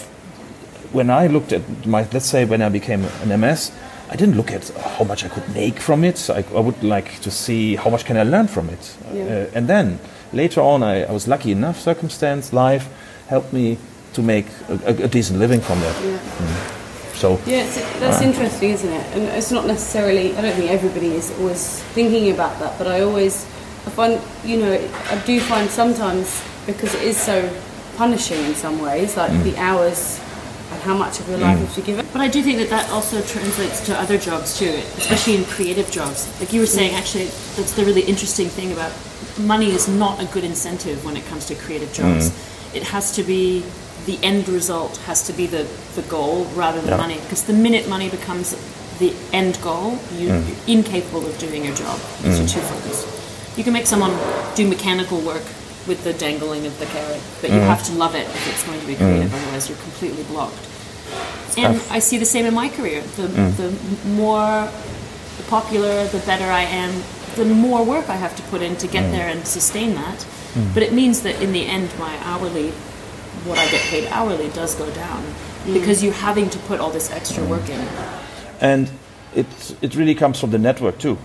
when I looked at my, let's say, when I became an MS, I didn't look at how much I could make from it. I, I would like to see how much can I learn from it. Yeah. Uh, and then later on, I, I was lucky enough. Circumstance, life helped me to make a, a, a decent living from that. Yeah. Mm. So Yeah, it's, that's interesting, isn't it? And it's not necessarily. I don't think everybody is always thinking about that, but I always, I find, you know, I do find sometimes because it is so punishing in some ways, like mm. the hours and how much of your life mm. you have to give it. But I do think that that also translates to other jobs too, especially in creative jobs. Like you were saying, actually, that's the really interesting thing about money is not a good incentive when it comes to creative jobs. It has to be the end result has to be the, the goal rather than Yeah. money. Because the minute money becomes the end goal, you, mm. you're incapable of doing your job because mm. you're too focused. You can make someone do mechanical work with the dangling of the carrot, but you mm. have to love it if it's going to be creative, otherwise you're completely blocked. And I see the same in my career. The, the more popular, the better I am, the more work I have to put in to get there and sustain that. But it means that in the end, my hourly, what I get paid hourly, does go down because you're having to put all this extra work in. and it it really comes from the network too.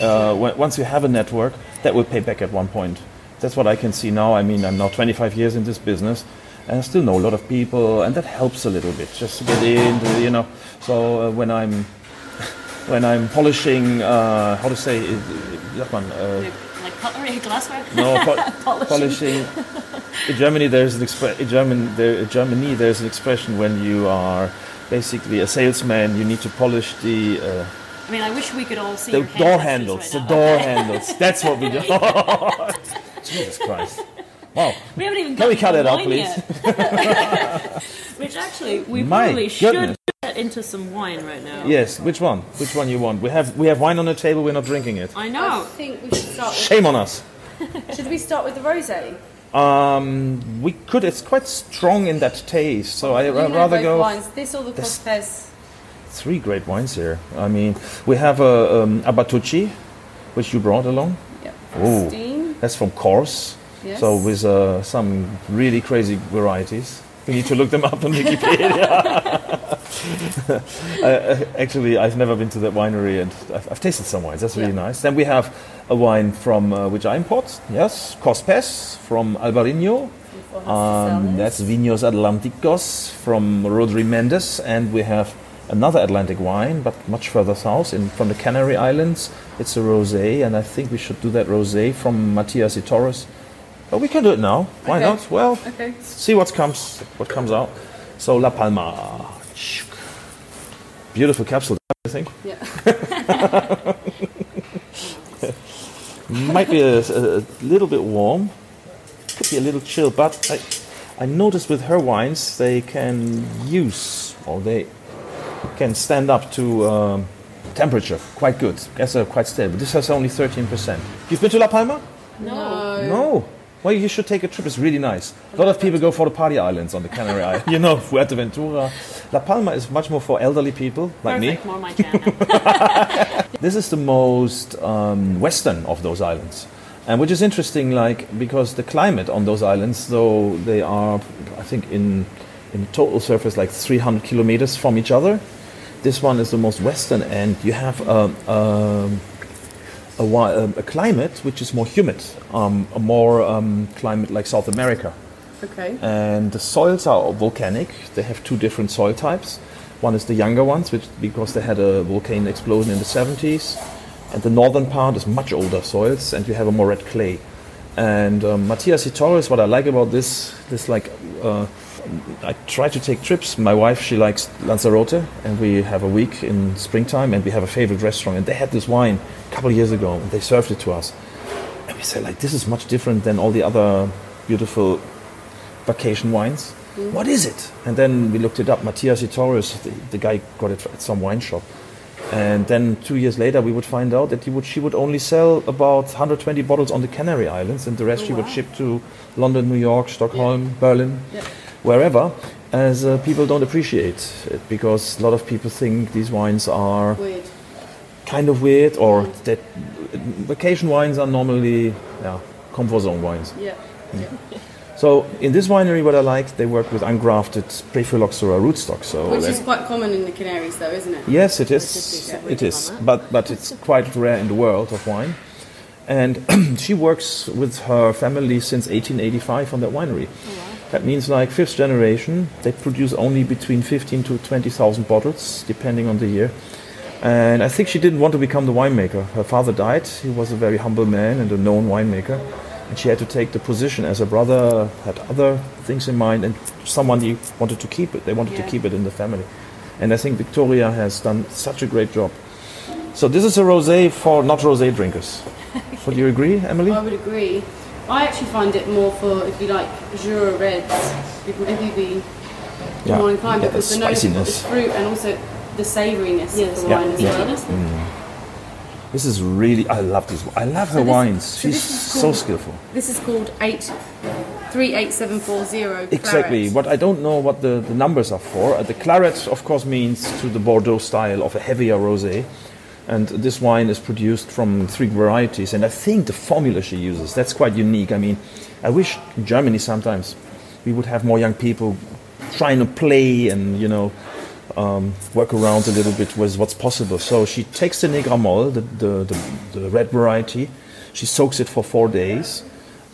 Uh, once you have a network, that will pay back at one point. That's what I can see now. I mean, I'm now 25 years in this business, and I still know a lot of people, and that helps a little bit just to get into, you know. So uh, when I'm <laughs> when I'm polishing, uh, how to say, it, that one, uh, Pottery, glassware? no, po- <laughs> Polishing. In Germany, there's an expre- in German, there, in Germany, there's an expression when you are basically a salesman, you need to polish the uh, I mean, I wish we could all see the door handles. right the door handles. That's what we do. <laughs> Jesus Christ! Wow. We haven't even Can we cut it out, please? <laughs> Which actually, we My probably should goodness. get into some wine right now. Yes. Which one? Which one you want? We have we have wine on the table. We're not drinking it. I know. I know. think we should start. With, Shame on us. <laughs> should we start with the rosé? Um, we could. It's quite strong in that taste, so I You would know rather both go. wines. This or the This- Cortez. Three great wines here. I mean, we have a um, Abatucci, which you brought along. Yep. Ooh. Steam. That's from Corse. Yes. So with uh, some really crazy varieties. We need to look them up on Wikipedia. <laughs> uh, actually, I've never been to that winery, and I've, I've tasted some wines. That's really Yeah. nice. Then we have a wine from uh, which I import. Yes, Cospes from Albarino. Um, that's Vinos Atlanticos from Rodri Méndez, and we have another Atlantic wine, but much further south, in from the Canary Islands. It's a rosé, and I think we should do that rosé from Matías i Torres. But we can do it now. Why Okay. not? Well, Okay. see what comes what comes out. So La Palma, beautiful capsule, I think. Yeah. <laughs> Might be a, a, little bit warm, could be a little chill, but I, I noticed with her wines they can use or they can stand up to um, temperature quite good. Guess they're quite stable. This has only 13%. You've been to La Palma? No. No. Well, you should take a trip. It's really nice. A lot of people go for the party islands on the Canary <laughs> Islands. You know, Fuerteventura. La Palma is much more for elderly people like Perfect, me. more my jam. <laughs> This is the most um, western of those islands, and which is interesting, like because the climate on those islands, though they are, I think, in in total surface like 300 kilometers from each other. This one is the most western, and you have um, um, a, um, a climate which is more humid, um, a more um, climate like South America Okay. and the soils are volcanic. They have two different soil types. One is the younger ones, which because they had a volcano explosion in the 70s, and the northern part is much older soils, and you have a more red clay. And um, Matías i Torres, what I like about this, this like, uh, I try to take trips. My wife, she likes Lanzarote, and we have a week in springtime, and we have a favorite restaurant. And they had this wine a couple of years ago, and they served it to us. And we said, like, this is much different than all the other beautiful vacation wines. Mm. What is it? And then we looked it up. Matías i Torres, the, the guy got it at some wine shop. And then two years later, we would find out that he would, she would only sell about 120 bottles on the Canary Islands, and the rest oh, she would ship to London, New York, Stockholm, Berlin, wherever. As uh, people don't appreciate it because a lot of people think these wines are Weird. kind of weird, or that vacation wines are normally yeah, comfort zone wines. Yeah. So in this winery, what I like, they work with ungrafted pre-phylloxera rootstock. So Which is quite common in the Canaries, though, isn't it? yes, it is. It is, but but it's quite rare in the world of wine. And <clears throat> she works with her family since 1885 on that winery. That means like fifth generation. They produce only between 15 to 20,000 bottles, depending on the year. And I think she didn't want to become the winemaker. Her father died. He was a very humble man and a known winemaker. And she had to take the position as her brother had other things in mind, and someone wanted to keep it. They wanted Yeah. to keep it in the family. And I think Victoria has done such a great job. So this is a rosé for not rosé drinkers. <laughs> Would you agree, Emily? I would agree. I actually find it more for, if you like, Jura Reds. You'd maybe Yeah. more inclined Yeah, the because the note spiciness. is fruit and also the savouriness Yes. of the Yeah. wine as Yeah. well. This is really. I love this. I love her this- wines. so She's this is so called- skillful. This is called eight three eight seven four zero. Exactly. What I don't know what the, the numbers are for. Uh, the claret, of course, means to the Bordeaux style of a heavier rosé, and this wine is produced from three varieties. And I think the formula she uses that's quite unique. I mean, I wish in Germany sometimes we would have more young people trying to play and you know um, work around a little bit with what's possible. So she takes the Negramoll, the, the, the, the red variety, she soaks it for four days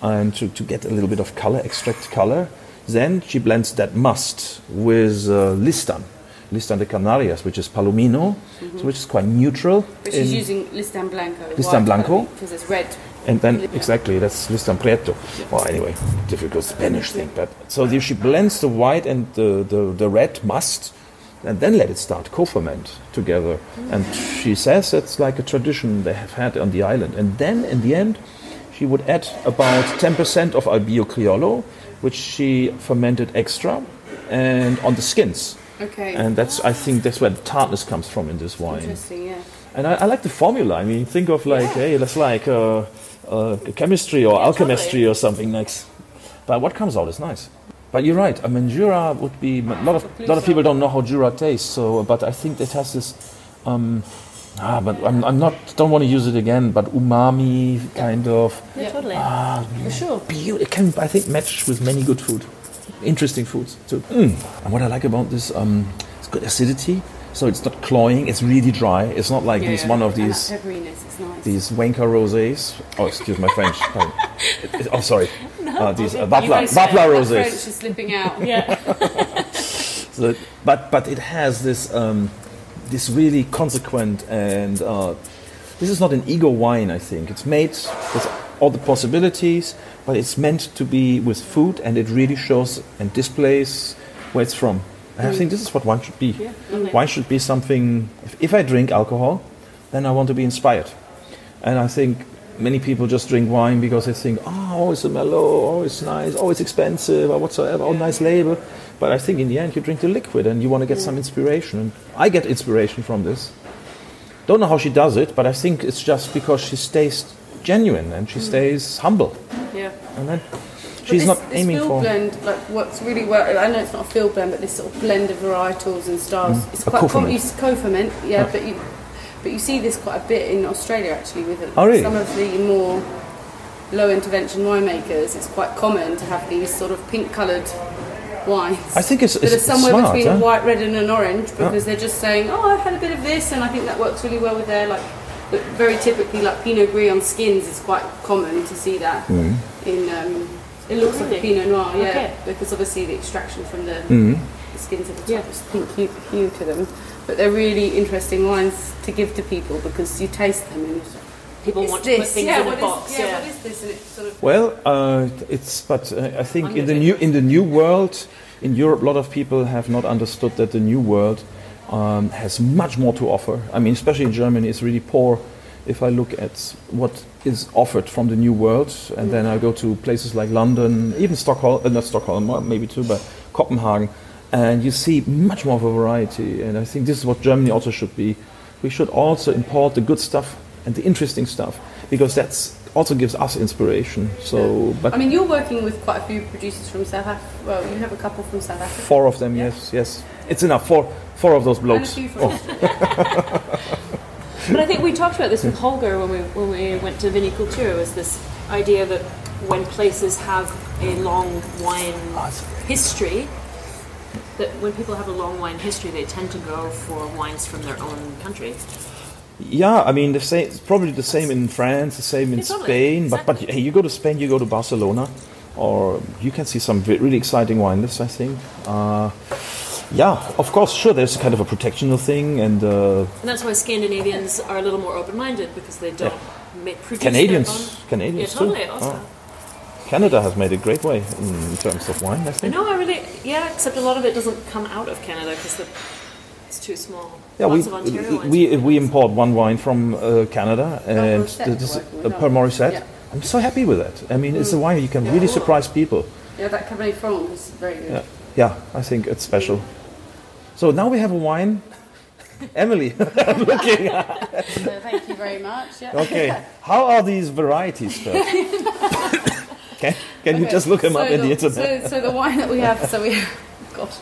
and to, to get a little bit of color, extract color. Then she blends that must with uh, Listan, Listan de Canarias, which is Palomino, so which is quite neutral. But she's in- using Listan Blanco. Listan Blanco. Because it's red. and then exactly that's Listan Prieto. Well, anyway, difficult Spanish thing. But so the, she blends the white and the, the, the red must, and then let it start co-ferment together. Mm. And she says that's like a tradition they have had on the island. And then in the end, she would add about 10% of Albillo Criollo, which she fermented extra, and on the skins. Okay. And that's I think that's where the tartness comes from in this wine. Interesting, yeah. And I, I like the formula. I mean, think of like, hey, that's like uh, uh, chemistry or Yeah, alchemistry totally. or something next. But what comes out is nice. But you're right. I mean, Jura would be a lot of a lot of people don't know how Jura tastes. So, but I think it has this. Um, ah, but I'm, I'm not. Don't want to use it again. But umami kind of. Yeah, Yeah. totally. Ah, For sure. beauty. It can I think match with many good food, interesting foods too. Mm. And what I like about this, um, it's good acidity. So it's not cloying. It's really dry. It's not like Yeah, these one of these that is nice. these Wanker rosés. Oh, excuse my French. Pardon. It- <laughs> it- oh, sorry. uh, these uh, You Vapla, guys said French rosés. is slipping out. <laughs> Yeah. So, but but it has this um, this really consequent and uh, this is not an ego wine. I think it's made with all the possibilities, but it's meant to be with food, and it really shows and displays where it's from. And I mm. think this is what wine should be. Yeah, lovely. Wine should be something. If, if I drink alcohol, then I want to be inspired. And I think many people just drink wine because they think, ah, oh, it's a mellow, oh, it's nice, oh, it's expensive, or whatsoever, oh, nice label. But I think in the end, you drink the liquid and you want to get some inspiration. And I get inspiration from this. Don't know how she does it, but I think it's just because she stays genuine and she mm. stays humble. Yeah. And then she's this, not this aiming field for. blend like works really well. I know it's not a field blend, but this sort of blend of varietals and styles. It's Mm. A quite common. It's co-ferment, yeah, Yeah. but you but you see this quite a bit in Australia actually with Oh, really? some of the more low intervention winemakers. It's quite common to have these sort of pink coloured wines. I think it's, that it's, are somewhere smart. between huh? white, red, and an orange ah. because they're just saying, "Oh, I've had a bit of this," and I think that works really well with their like. But very typically, like Pinot Gris on skins is quite common to see that Mm. in. Um, it looks like a Pinot Noir, yeah, Okay. because obviously the extraction from the, Mm. the skins at the Yeah. is pink hue, hue to them. But they're really interesting wines to give to people because you taste them and it's like, People "What's want to put this? things yeah, in a what is- box. yeah, Yeah. what is this? It's sort of Well, uh, it's but uh, I think I'm in the new in the new world in Europe, a lot of people have not understood that the new world um, has much more to offer. I mean, especially in Germany, it's really poor. If I look at what is offered from the new world, and then I go to places like London, even Stockholm, uh, not Stockholm, maybe too, but Copenhagen, and you see much more of a variety. And I think this is what Germany also should be. We should also import the good stuff and the interesting stuff because that's also gives us inspiration. So, but I mean, you're working with quite a few producers from South Africa. Well, you have a couple from South Africa. four of them, yes, yes, it's enough. Four, four of those blokes. Oh, But I think we talked about this with Holger when we when we went to Vinicultura. Was this idea that when places have a long wine history, that when people have a long wine history, they tend to go for wines from their own country. yeah, I mean, the same. It's probably the same in France, the same in Yeah, Spain. But but hey, you go to Spain, you go to Barcelona, or you can see some really exciting wine lists. I think. Uh, yeah, of course, sure. There's kind of a protectional thing, and uh, And that's why Scandinavians are a little more open-minded because they don't make produce Canadians, their own. Canadians yeah, totally. too. Also, Oh. Canada has made a great way in terms of wine. I I think. know. I really yeah. Except a lot of it doesn't come out of Canada because it's too small. Yeah, we, Lots of Ontario wines we, we import one wine from uh, Canada, and Morissette this you're working uh, per aren't? Morissette. Yeah. I'm so happy with that. I mean, it's a wine you can really surprise people. Yeah, that Cabernet Franc is very good. Yeah, yeah, I think it's special. So now we have a wine. <laughs> Emily, <laughs> I'm looking. <laughs> So thank you very much. Yeah. Okay, how are these varieties first? can can you just look them so up in the internet? So, so the wine that we have, so we, gosh,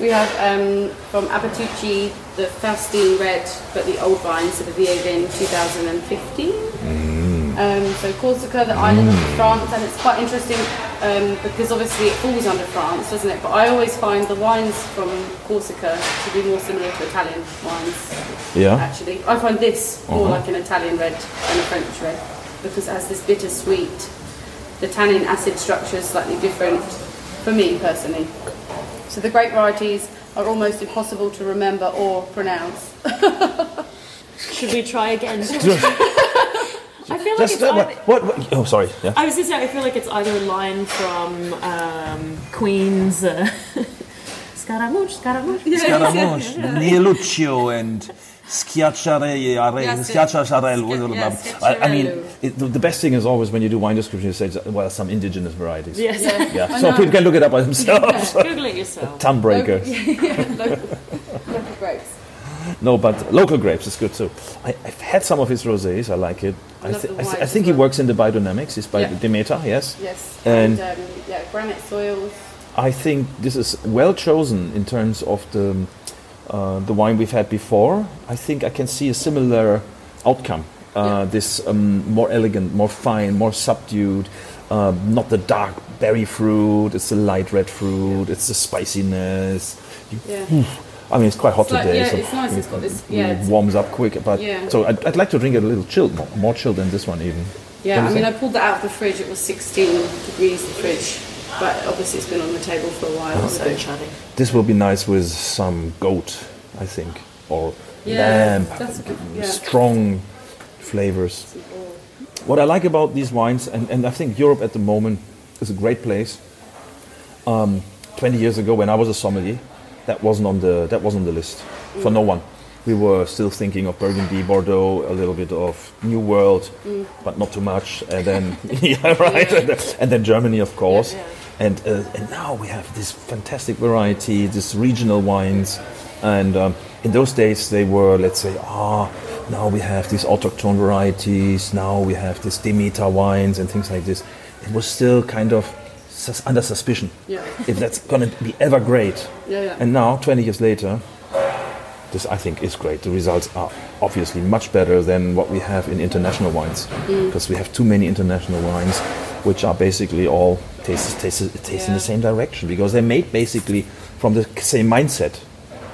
we have um, from Abatucci the Faustine Red, but the old vine, so the Vievin 2015. Mm. Um, so Corsica, the island of France, and it's quite interesting um, because obviously it falls under France, doesn't it? But I always find the wines from Corsica to be more similar to Italian wines Yeah. actually. I find this more Uh-huh. like an Italian red than a French red because it has this bitter sweet. The tannin acid structure is slightly different. for me personally. So the grape varieties are almost impossible to remember or pronounce. <laughs> Should we try again? <laughs> <laughs> I feel like Just it's either, what, what, what? Oh, sorry. Yeah. I was just saying, I feel like it's either a line from um, Queen's uh, <laughs> Scaramouche, Scaramouche. Scaramouche, <laughs> Nielluccio, and Schiacciare, Yes, Sciaccarello. yes. I, I mean, it, the, the best thing is always when you do wine description, you say, well, some indigenous varieties. Yes. Yeah, <laughs> I so people can look it up by themselves. Google it yourself. Tongue breaker. local, local grapes. No, but local grapes is good too. I, I've had some of his rosés. I like it. I, thi- the I, I think he works in the biodynamics. He's by Yeah. Demeter, yes. Yes. And- And, um, yeah, granite soils. I think this is well chosen in terms of the uh, the wine we've had before. I think I can see a similar outcome. Uh, Yeah. This um, more elegant, more fine, more subdued. Um, not the dark berry fruit. It's the light red fruit. It's the spiciness. You- Yeah. I mean, it's quite hot It's like- today. yeah, so it's nice. It's got this- yeah, it's- warms up quick. But Yeah. so I'd, I'd like to drink it a little chilled, more, more chilled than this one even. Yeah, I mean, it? I pulled that out of the fridge. It was 16 degrees, the fridge. But obviously, it's been on the table for a while. So So. chatty. This will be nice with some goat, I think, or Yeah, lamb. that's good, yeah. Strong flavors. What I like about these wines, and, and I think Europe at the moment is a great place. Um, Twenty years ago, when I was a sommelier, that wasn't on the that wasn't on the list for no one. We were still thinking of Burgundy, Bordeaux, a little bit of New World, but not too much. And then, <laughs> yeah, <laughs> right. And, then, and then Germany, of course. Yeah, And uh, and now we have this fantastic variety, this regional wines, and um, in those days they were, let's say, ah, now we have these autochthone varieties, now we have this Demeter wines and things like this. It was still kind of sus- under suspicion Yeah. if that's going to be ever great. Yeah, yeah. And now, 20 years later, this I think is great. The results are obviously much better than what we have in international wines Mm. because we have too many international wines which are basically all taste, taste, taste in the same direction because they're made basically from the same mindset.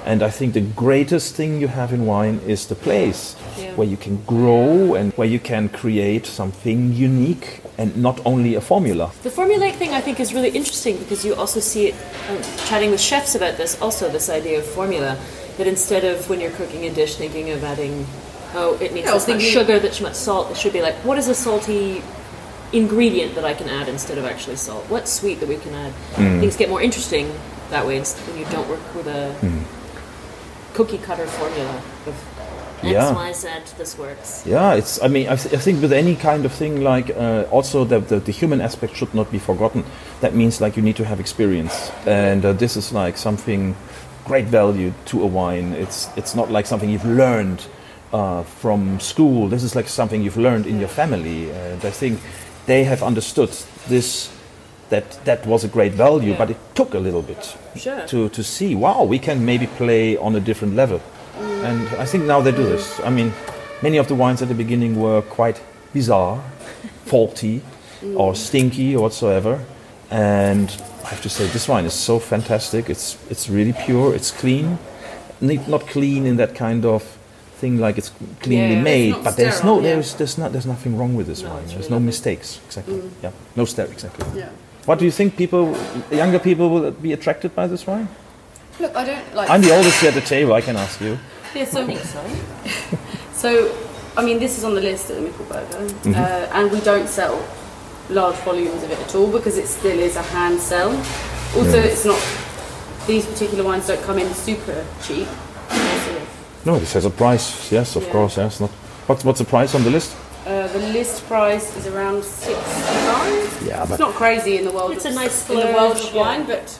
And I think the greatest thing you have in wine is the place Yeah. where you can grow and where you can create something unique and not only a formula. The formulaic thing I think is really interesting because you also see it, um, chatting with chefs about this, also this idea of formula, that instead of when you're cooking a dish thinking of adding, oh, it needs Yeah, I was this much thinking- sugar, this much salt, it should be like, what is a salty ingredient that I can add instead of actually salt? What's sweet that we can add? Mm. Things get more interesting that way when you don't work with a Mm. cookie cutter formula of X, Yeah. Y, Z, this works. Yeah, it's. I mean, I, th- I think with any kind of thing, like uh, also the, the the human aspect should not be forgotten. That means like you need to have experience, and uh, this is like something great value to a wine. It's it's not like something you've learned uh, from school. This is like something you've learned in your family, and I think they have understood this. That that was a great value, Yeah. but it took a little bit Sure. to to see. Wow, we can maybe play on a different level. And I think now they do this. I mean, many of the wines at the beginning were quite bizarre, <laughs> faulty, or mm. stinky or whatsoever. And I have to say, this wine is so fantastic. It's it's really pure. It's clean, not clean in that kind of thing like it's cleanly Yeah, made. not But there's sterile, no yeah. there's there's not there's nothing wrong with this No, wine. There's really no lovely. mistakes. Exactly. Mm. Yeah. No stare. Exactly. Yeah. What do you think? People, younger people, will be attracted by this wine? Look, I don't like. I'm the oldest here at the table. I can ask you. <laughs> Yeah, so, I think so. so, I mean, this is on the list at the Michelberger, Mm-hmm. uh, and we don't sell large volumes of it at all because it still is a hand sell. Also, it's not. These particular wines don't come in super cheap. They're sort of- No, this has a price. Yes, of Yeah. course. Yes. Not. What's what's the price on the list? Uh, the list price is around sixty-five. Yeah, but It's not crazy in the world. It's of, a nice in the world splurge, of yeah. wine, but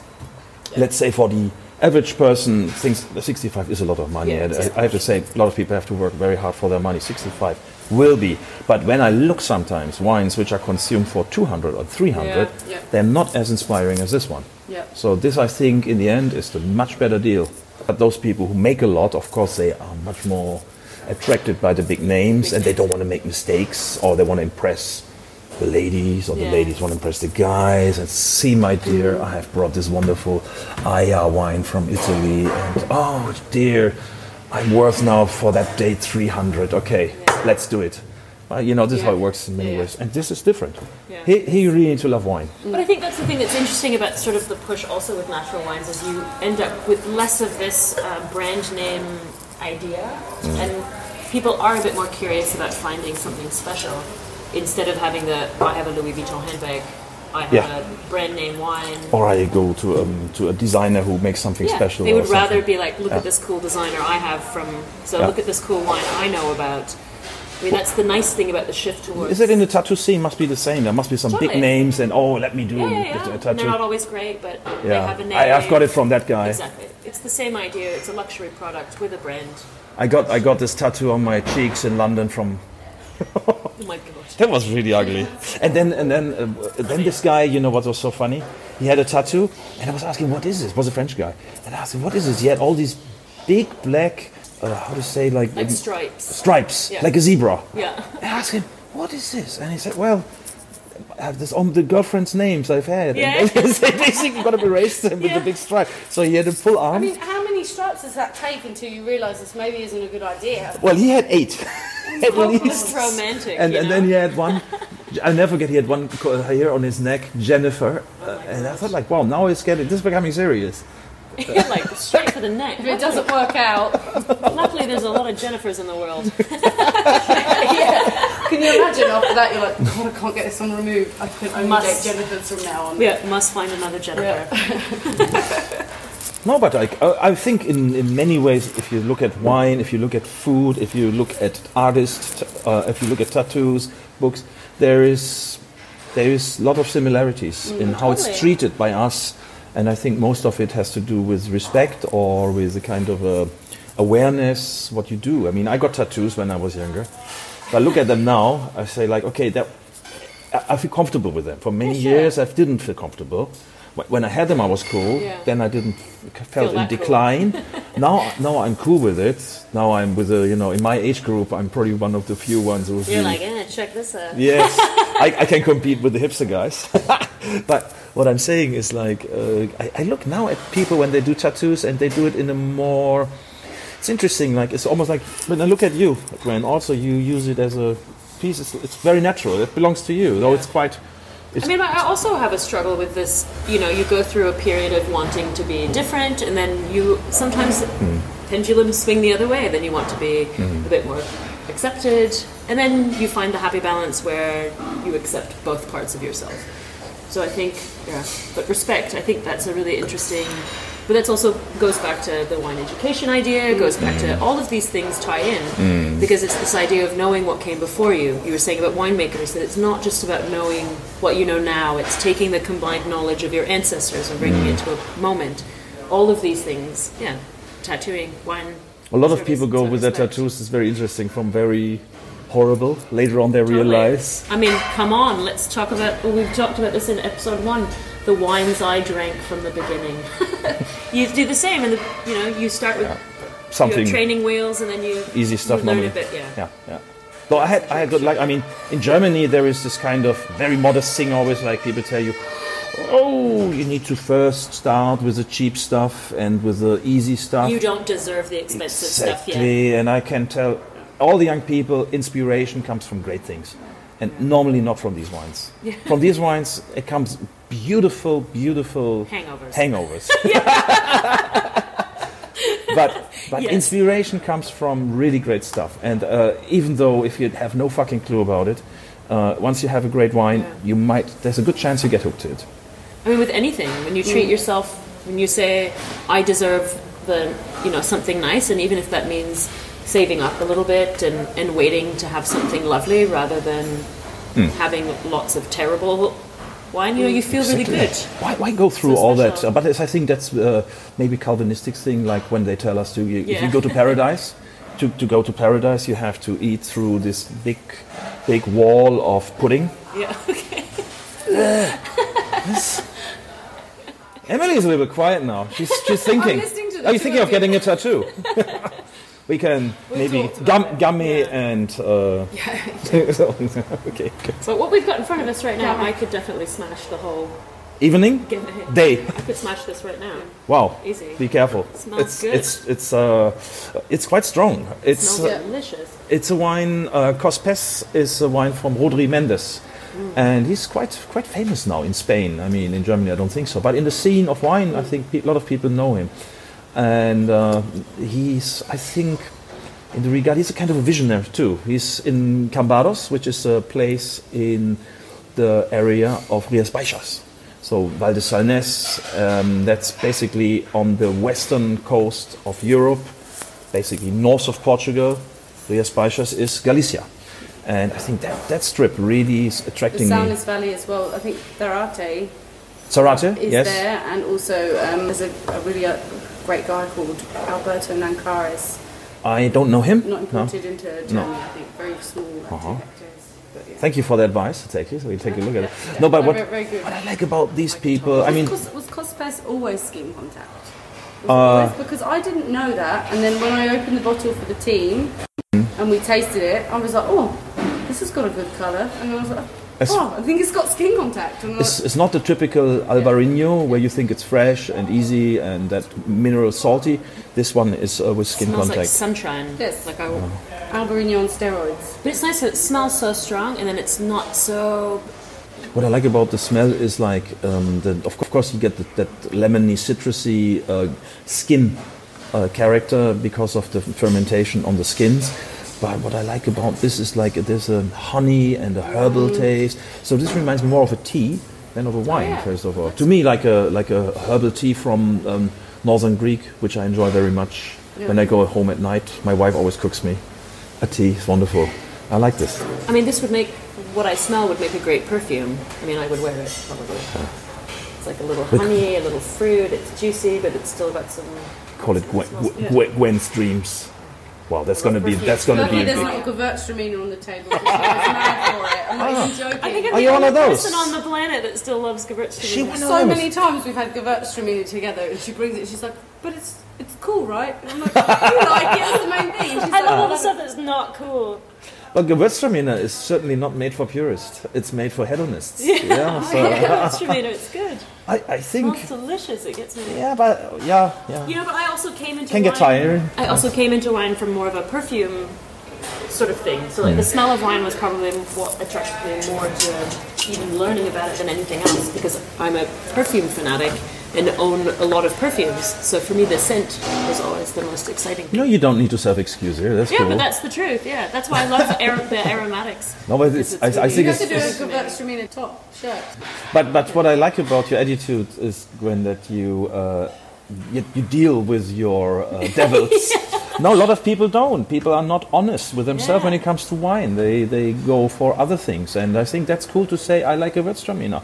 let's say for the average person, thinks that 65 is a lot of money. Yeah, and uh, it's- I, have to say, a lot of people have to work very hard for their money. 65 will be. But when I look sometimes, wines which are consumed for 200 or 300, Yeah, yeah. they're not as inspiring as this one. yeah. So this, I think, in the end, is the much better deal. But those people who make a lot, of course, they are much more attracted by the big names, and they don't want to make mistakes, or they want to impress the ladies, or the Yeah. ladies want to impress the guys. And see, my dear, I have brought this wonderful Gaja wine from Italy, and oh dear, I'm worth now for that day 300. Okay, let's do it. Uh, you know, this is how it works in many Yeah. ways. And this is different. Yeah. He, he really need to love wine. But I think that's the thing that's interesting about sort of the push also with natural wines is you end up with less of this uh, brand name idea, and people are a bit more curious about finding something special instead of having the I have a Louis Vuitton handbag, I have Yeah. a brand name wine. Or I go to, um, to a designer who makes something Yeah, special. they or would rather be like, look at this cool designer I have from. So Yeah. look at this cool wine I know about. I mean, that's the nice thing about the shift towards. Is it in the tattoo scene? Must be the same. There must be some big names and oh, let me do Yeah, yeah, yeah. a tattoo. they're not always great, but they yeah, have a name. I, I've got it from that guy. Exactly. It's the same idea. It's a luxury product with a brand. I got I got this tattoo on my cheeks in London from. Oh my god. That was really ugly. And then and then uh, then this guy, you know what was so funny? He had a tattoo, and I was asking, "What is this?" It was a French guy, and I asked him, "What is this?" He had all these big black, uh, how to say, like, Like stripes. stripes, Yeah. like a zebra. Yeah. I asked him, "What is this?" And he said, "Well." I have this on the girlfriend's names I've had. Yeah. <laughs> And they basically got to erase them with Yeah. the big stripe. So he had a full arm. I mean, how many stripes does that take until you realise this maybe isn't a good idea? well, he had eight. <laughs> At least. <laughs> Romantic. and, and then he had one. I'll never forget. He had one co- here on his neck, Jennifer, Oh uh, and I thought like, wow, now it's getting this is becoming serious. like straight for the neck. If it doesn't work out, Luckily, there's a lot of Jennifers in the world. yeah. Can you imagine after that you're like, God, I can't get this one removed. I can only Must. date Jennifer's from now on. Yeah, must find another Jennifer. <laughs> No, but like, uh, I think in, in many ways, if you look at wine, if you look at food, if you look at artists, uh, if you look at tattoos, books, there is there is a lot of similarities in how totally. it's treated by us, and I think most of it has to do with respect or with a kind of a awareness what you do. I mean, I got tattoos when I was younger. If I look at them now, I say like, okay, that I- I feel comfortable with them. For many Yeah, sure. years, I didn't feel comfortable. When I had them, I was cool. Yeah. Then I didn't felt in that cool. decline. <laughs> now, now I'm cool with it. Now I'm with a, you know, in my age group, I'm probably one of the few ones who's You're really- like, eh, check this out. Yes, <laughs> I, I can compete with the hipster guys. <laughs> but what I'm saying is like, uh, I, I look now at people when they do tattoos and they do it in a more. It's interesting. Like it's almost like when I look at you, Gwen. Also, you use it as a piece. It's, it's very natural. It belongs to you. Though it's quite. It's, I mean, I also have a struggle with this. You know, you go through a period of wanting to be different, and then you sometimes hmm. pendulums swing the other way. Then you want to be hmm. a bit more accepted, and then you find the happy balance where you accept both parts of yourself. So I think, yeah, but respect. I think that's a really interesting. But that also goes back to the wine education idea. Goes back to all of these things tie in mm. because it's this idea of knowing what came before you. You were saying about winemakers that it's not just about knowing what you know now. It's taking the combined knowledge of your ancestors and bringing it to a moment. All of these things, yeah, tattooing, wine. a lot of people go with their tattoos. It's very interesting. From very horrible. Later on, they Totally. realize. I mean, come on, let's talk about. Well, we've talked about this in episode one. The wines I drank from the beginning. <laughs> you do the same, and the, you know, you start with Something your training wheels, and then you easy stuff You learn normally. a bit, yeah. yeah, yeah. Though I had, I had good luck. I mean, in Germany there is this kind of very modest thing. Always like people tell you, oh, you need to first start with the cheap stuff and with the easy stuff. You don't deserve the expensive stuff yet. exactly, and I can tell all the young people, inspiration comes from great things, and normally not from these wines. From these wines, it comes beautiful, beautiful Hangovers. hangovers. <laughs> but but Yes. inspiration comes from really great stuff. And uh, even though if you have no fucking clue about it, uh, once you have a great wine, you might. There's a good chance you get hooked to it. I mean, with anything, when you treat yourself, when you say, "I deserve the," you know, something nice, and even if that means saving up a little bit and, and waiting to have something lovely rather than Hmm. having lots of terrible wine, you know, you feel really good. Why, why go through So all that? special. Uh, but it's, I think that's uh, maybe Calvinistic thing, like when they tell us to, you, if you go to <laughs> paradise, to, to go to paradise, you have to eat through this big, big wall of pudding. Yeah. Okay. Emily's a little bit quiet now. She's, she's thinking. <laughs> listening to the Are you thinking of getting a tattoo? <laughs> we can maybe talked about gum, gummy Yeah. and. Uh, <laughs> okay, good. But what we've got in front of us right now, I could definitely smash the whole Evening, Give it a hit. day. I could smash this right now. Wow. Easy. Be careful. Smells it's good. it's it's uh, it's quite strong. It's smells uh, delicious. it's a wine. Uh, Cospes is a wine from Rodri Méndez, and he's quite quite famous now in Spain. I mean, in Germany, I don't think so, but in the scene of wine, I think pe- a lot of people know him, and uh, he's I think. In the regard, he's a kind of a visionary too. He's in Cambados, which is a place in the area of Rias Baixas. So Val de Salnes, um, that's basically on the western coast of Europe, basically north of Portugal. Rias Baixas is Galicia. And I think that, that strip really is The attracting me. Soundless Valley as well. I think Zárate, is yes. there, and also um, there's a, a really uh, great guy called Alberto Nanclares, I don't know him. not No. imported into Germany. I think very small. Uh-huh. yeah. Thank you for the advice. I'll take it. We'll take a look at it. No, but what, what I like about these people, I mean, was, was Cospes always skin contact? Uh, because I didn't know that, and then when I opened the bottle for the team Mm-hmm. and we tasted it, I was like, oh, this has got a good colour, and I was like, It's- oh, I think it's got skin contact. And It's, it's not the typical Albarino where you think it's fresh and easy and that mineral salty. This one is uh, with skin smells like contact. sunshine. Yes. Like I, Albarino on steroids. but it's nice that it smells so strong and then it's not so. What I like about the smell is like, um, the, of of course, you get the, that lemony, citrusy uh, skin uh, character because of the fermentation on the skins. But what I like about this is like there's a honey and a herbal taste. So this reminds me more of a tea than of a wine, yeah. first of all. To me, like a like a herbal tea from um, Northern Greek, which I enjoy very much. When I go home at night, my wife always cooks me a tea. It's wonderful. I like this. I mean, this would make what I smell would make a great perfume. I mean, I would wear it probably. It's like a little honey, a little fruit. It's juicy, but it's still got some. Call it Gwen, Gwen, Gwen's dreams. Wow, that's gonna be that's gonna be. there's big. not a Gewürztraminer on the table. because I was mad for it. I'm not even joking. <laughs> I think I'm Are the you one only of those? person on the planet that still loves Gewürztraminer. She went so many times we've had Gewürztraminer together, and she brings it. She's like, "But it's it's cool, right?" And I'm like, "You like it? That's the main thing." She's <laughs> I like, love all "Oh, the stuff that's not cool. But Gewürztraminer is certainly not made for purists. It's made for hedonists. <laughs> Yeah. so Gewürztraminer, it's good. I, I think. Smells delicious. It gets me. Yeah, but yeah, yeah. You know, but I also came into Can get wine- tired. I also came into wine from more of a perfume sort of thing. So like the mm. smell of wine was probably what attracted me more to even learning about it than anything else because I'm a perfume fanatic and own a lot of perfumes. So for me, the scent was always the most exciting. You know, you don't need to self-excuse here. That's Yeah, cool. but that's the truth. Yeah, that's why I love ar- the aromatics. no, but Because it's, I, I really- think You it's, have to do a it's- Gewürztraminer top shirt. but but what I like about your attitude is Gwen that you uh, you, you deal with your uh, <laughs> devils. No, a lot of people don't. People are not honest with themselves when it comes to wine. They they go for other things, and I think that's cool to say. I like a Gewürztraminer,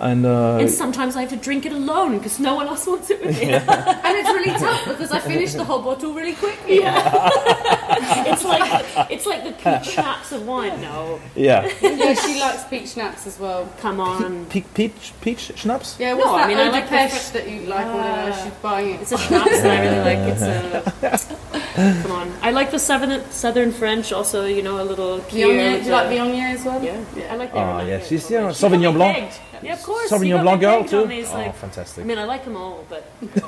and uh, And sometimes I have to drink it alone because no one else wants it with me. <laughs> And it's really tough because I finished the whole bottle really quickly. <laughs> it's like it's like the peach schnapps of wine. No, yeah, Yeah, she likes peach schnapps as well. come on. peach peach peach schnapps. Yeah, what's No, I mean, I like the Pêche that you like? Uh, she's buying it. It's a schnapps that I really like. It's <laughs> a come on. I like the southern southern French. Also, you know, a little Viognier, do you like uh, Viognier as well? Yeah, I like the Ah, aromatic yes, she's You got Sauvignon me Blanc. Yeah, of course. you Sauvignon got Blanc girl too. these, Oh, like- fantastic. I mean, I like them all, but <laughs>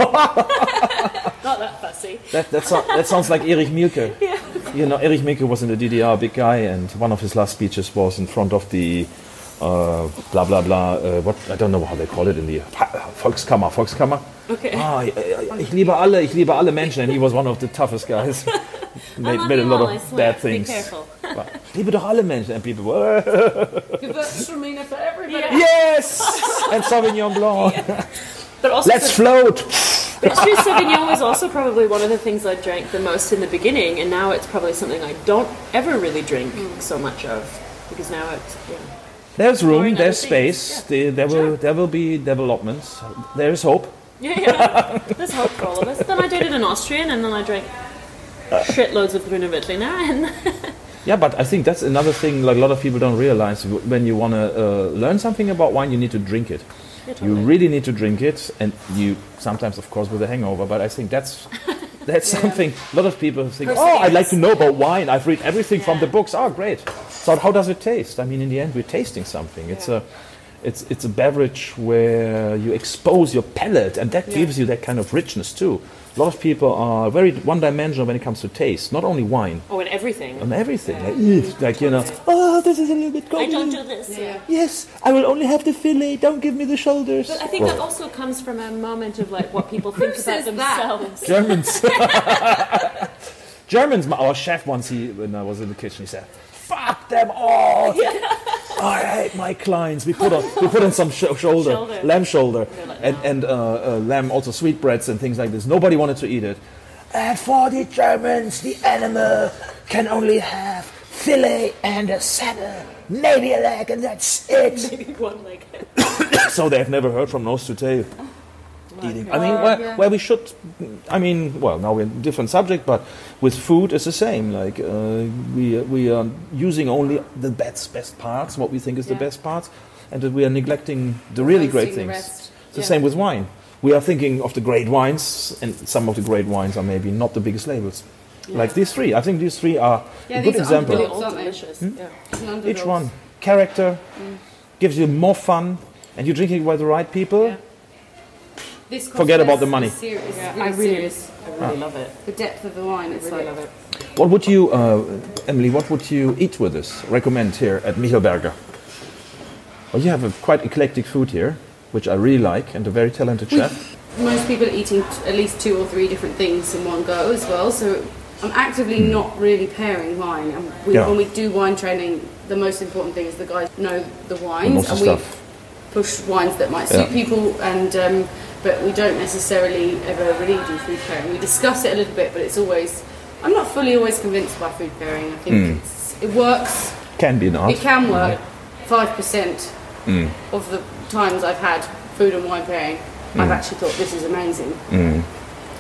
not that fussy. That, that, so, that sounds like Erich Mielke. <laughs> yeah. You know, Erich Mielke was in the DDR, big guy, and one of his last speeches was in front of the uh, blah blah blah. Uh, what I don't know how they call it in the Volkskammer. Volkskammer. Okay. Ah, ich, ich liebe alle, ich liebe alle Menschen, and he was one of the toughest guys. <laughs> I made, made a you lot of bad things. Be careful. But, liebe doch alle Menschen, and people were Gewürztraminer for everybody. Yeah. yes, <laughs> and Sauvignon Blanc. But also, Let's float. but it's true. Sauvignon was also probably one of the things I drank the most in the beginning, and now it's probably something I don't ever really drink so much of because now it's yeah. There's room, there's other things, space. There, there will there will be developments. There is hope. Yeah, yeah. <laughs> There's hope for all of us. Then I dated an Austrian, and then I drank shitloads of and <laughs> Yeah, but I think that's another thing. Like a lot of people don't realize when you want to uh, learn something about wine, you need to drink it. Yeah, You really need to drink it, and you sometimes, of course, with a hangover. But I think that's <laughs> that's something. A lot of people think, "Oh, I'd like to know about wine. I've read everything from the books. Oh, great. So how does it taste? I mean, in the end, we're tasting something. It's a It's it's a beverage where you expose your palate, and that Yeah. gives you that kind of richness too. A lot of people are very one-dimensional when it comes to taste. Not only wine, Oh, and everything. and everything. Like, "Ugh," like you know, oh, this is a little bit I cold. don't do this. Yeah. Yes, I will only have the fillet. Don't give me the shoulders. But I think that also comes from a moment of like what people think about says that? themselves. Germans. <laughs> <laughs> Germans. my- Our chef once he when I was in the kitchen, he said, "Fuck them all." I hate my clients. We put on we put on some sho- shoulder, Shoulder. lamb shoulder, like, and and uh, uh, lamb also sweetbreads and things like this. Nobody wanted to eat it. And for the Germans, the animal can only have fillet and a saddle, maybe a leg, and that's it. <laughs> Maybe One like <coughs> so they've never heard from nose to tail <laughs> eating. I mean, where, where we should, I mean, well, now we're in different subject, but with food it's the same. Like uh, we we are using only the best best parts, what we think is the best parts, and that we are neglecting the really great Wasting the things. rest. It's the Yeah. same with wine. We are thinking of the great wines, and some of the great wines are maybe not the biggest labels. Like these three, I think these three are Yeah, a good these are example. really underdogs, all aren't delicious. Hmm? Yeah. Each one character gives you more fun, and you're drinking it by the right people. Yeah. This Forget about the money. serious, Yeah, really I really, serious. I really love it. The depth of the wine, I it's really like love it. What would you, uh, Emily? What would you eat with this? Recommend here at Michelberger. Well, you have a quite eclectic food here, which I really like, and a very talented chef. most people are eating t- at least two or three different things in one go as well. So I'm actively not really pairing wine. And we. Yeah. when we do wine training, the most important thing is the guys know the wines, Lots of and we stuff. push wines that might suit Yeah. people. And um, but we don't necessarily ever really do food pairing. We discuss it a little bit, but it's always I'm not fully always convinced by food pairing. I think Hmm. it's, it works. Can be an art. It can work. Five percent Hmm. of the times I've had food and wine pairing, I've Hmm. actually thought this is amazing.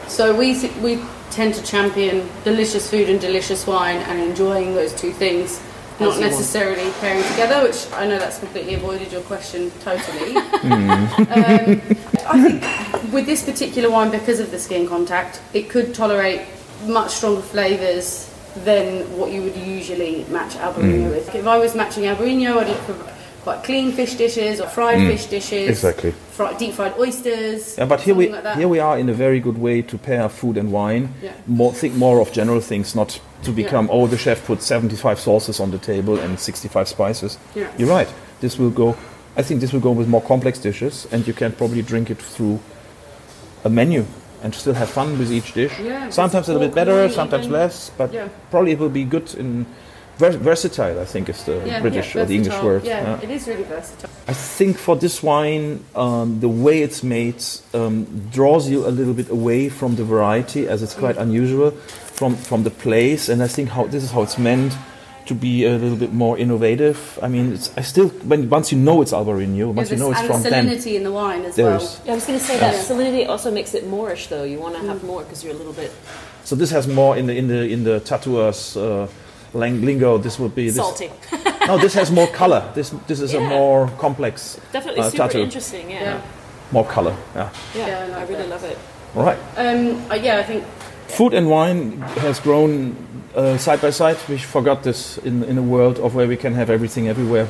So we th- we tend to champion delicious food and delicious wine and enjoying those two things, not you want. necessarily pairing together. Which I know that's completely avoided your question totally. <laughs> Hmm. um, I think with this particular wine, because of the skin contact, it could tolerate much stronger flavours than what you would usually match Albarino Hmm. with. If I was matching Albarino, I'd look for quite clean fish dishes or fried fish dishes. Exactly. Deep fried oysters. Yeah, but here we like here we are in a very good way to pair food and wine. Yeah. More think more of general things, not to become oh the chef put 75 sauces on the table and 65 spices. Yeah. You're right. This will go. I think this will go with more complex dishes, and you can probably drink it through a menu and still have fun with each dish. Yeah, sometimes a little bit better, sometimes less, but Yeah. probably it will be good in vers- versatile. I think is the Yeah, British yeah, or the English word. Yeah, Yeah. it is really versatile. I think for this wine, um, the way it's made um, draws you a little bit away from the variety, as it's quite unusual from from the place. And I think how this is how it's meant to be a little bit more innovative. I mean, it's, I still when once you know it's Albarino, once Yeah, you know it's and from the them, salinity in the wine as there well. Yeah, I was going to say that Yeah. salinity also makes it moreish, though. You want to have more because you're a little bit So this has more in the in the in the tattooers uh, lang- lingo. This would be this, salty. <laughs> No, this has more color. This this is a more complex, Definitely uh, super tattoo. interesting. Yeah, Yeah. more color. Yeah. yeah, Yeah, I I really that. love it. All right. Um, uh, yeah, I think Food and wine has grown uh, side by side. We forgot this in, in a world of where we can have everything everywhere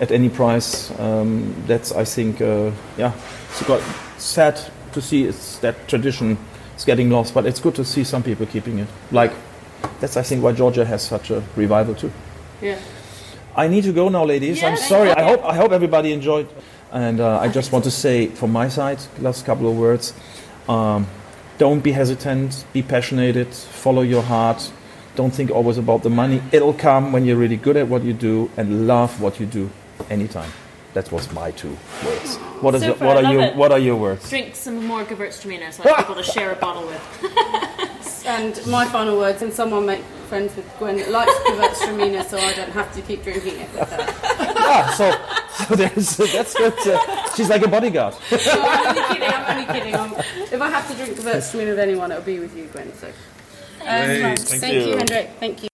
at any price. Um, that's, I think, uh, yeah, it's got sad to see it's that tradition is getting lost, but it's good to see some people keeping it. Like, that's, I think, why Georgia has such a revival too. yeah. I need to go now, ladies. Yeah, I'm sorry. you. I hope I hope everybody enjoyed. And uh, I just want to say, from my side, last couple of words. Um, don't be hesitant. Be passionate. Follow your heart. Don't think always about the money. It'll come when you're really good at what you do and love what you do anytime. That was my two words. What is Super, what are your it. what are your words? Drink some more Gewürztraminer so I have people to share a bottle with. <laughs> And my final words, and someone make friends with Gwen that likes Gewürztraminer so I don't have to keep drinking it with her. Ah, so, so there's that's good. Uh, she's like a bodyguard. No, I'm only kidding, I'm only kidding. I'm, if I have to drink Gewürztraminer with anyone, it'll be with you, Gwen. So. Um, Great, thank thank you, you. Hendrik. Thank you.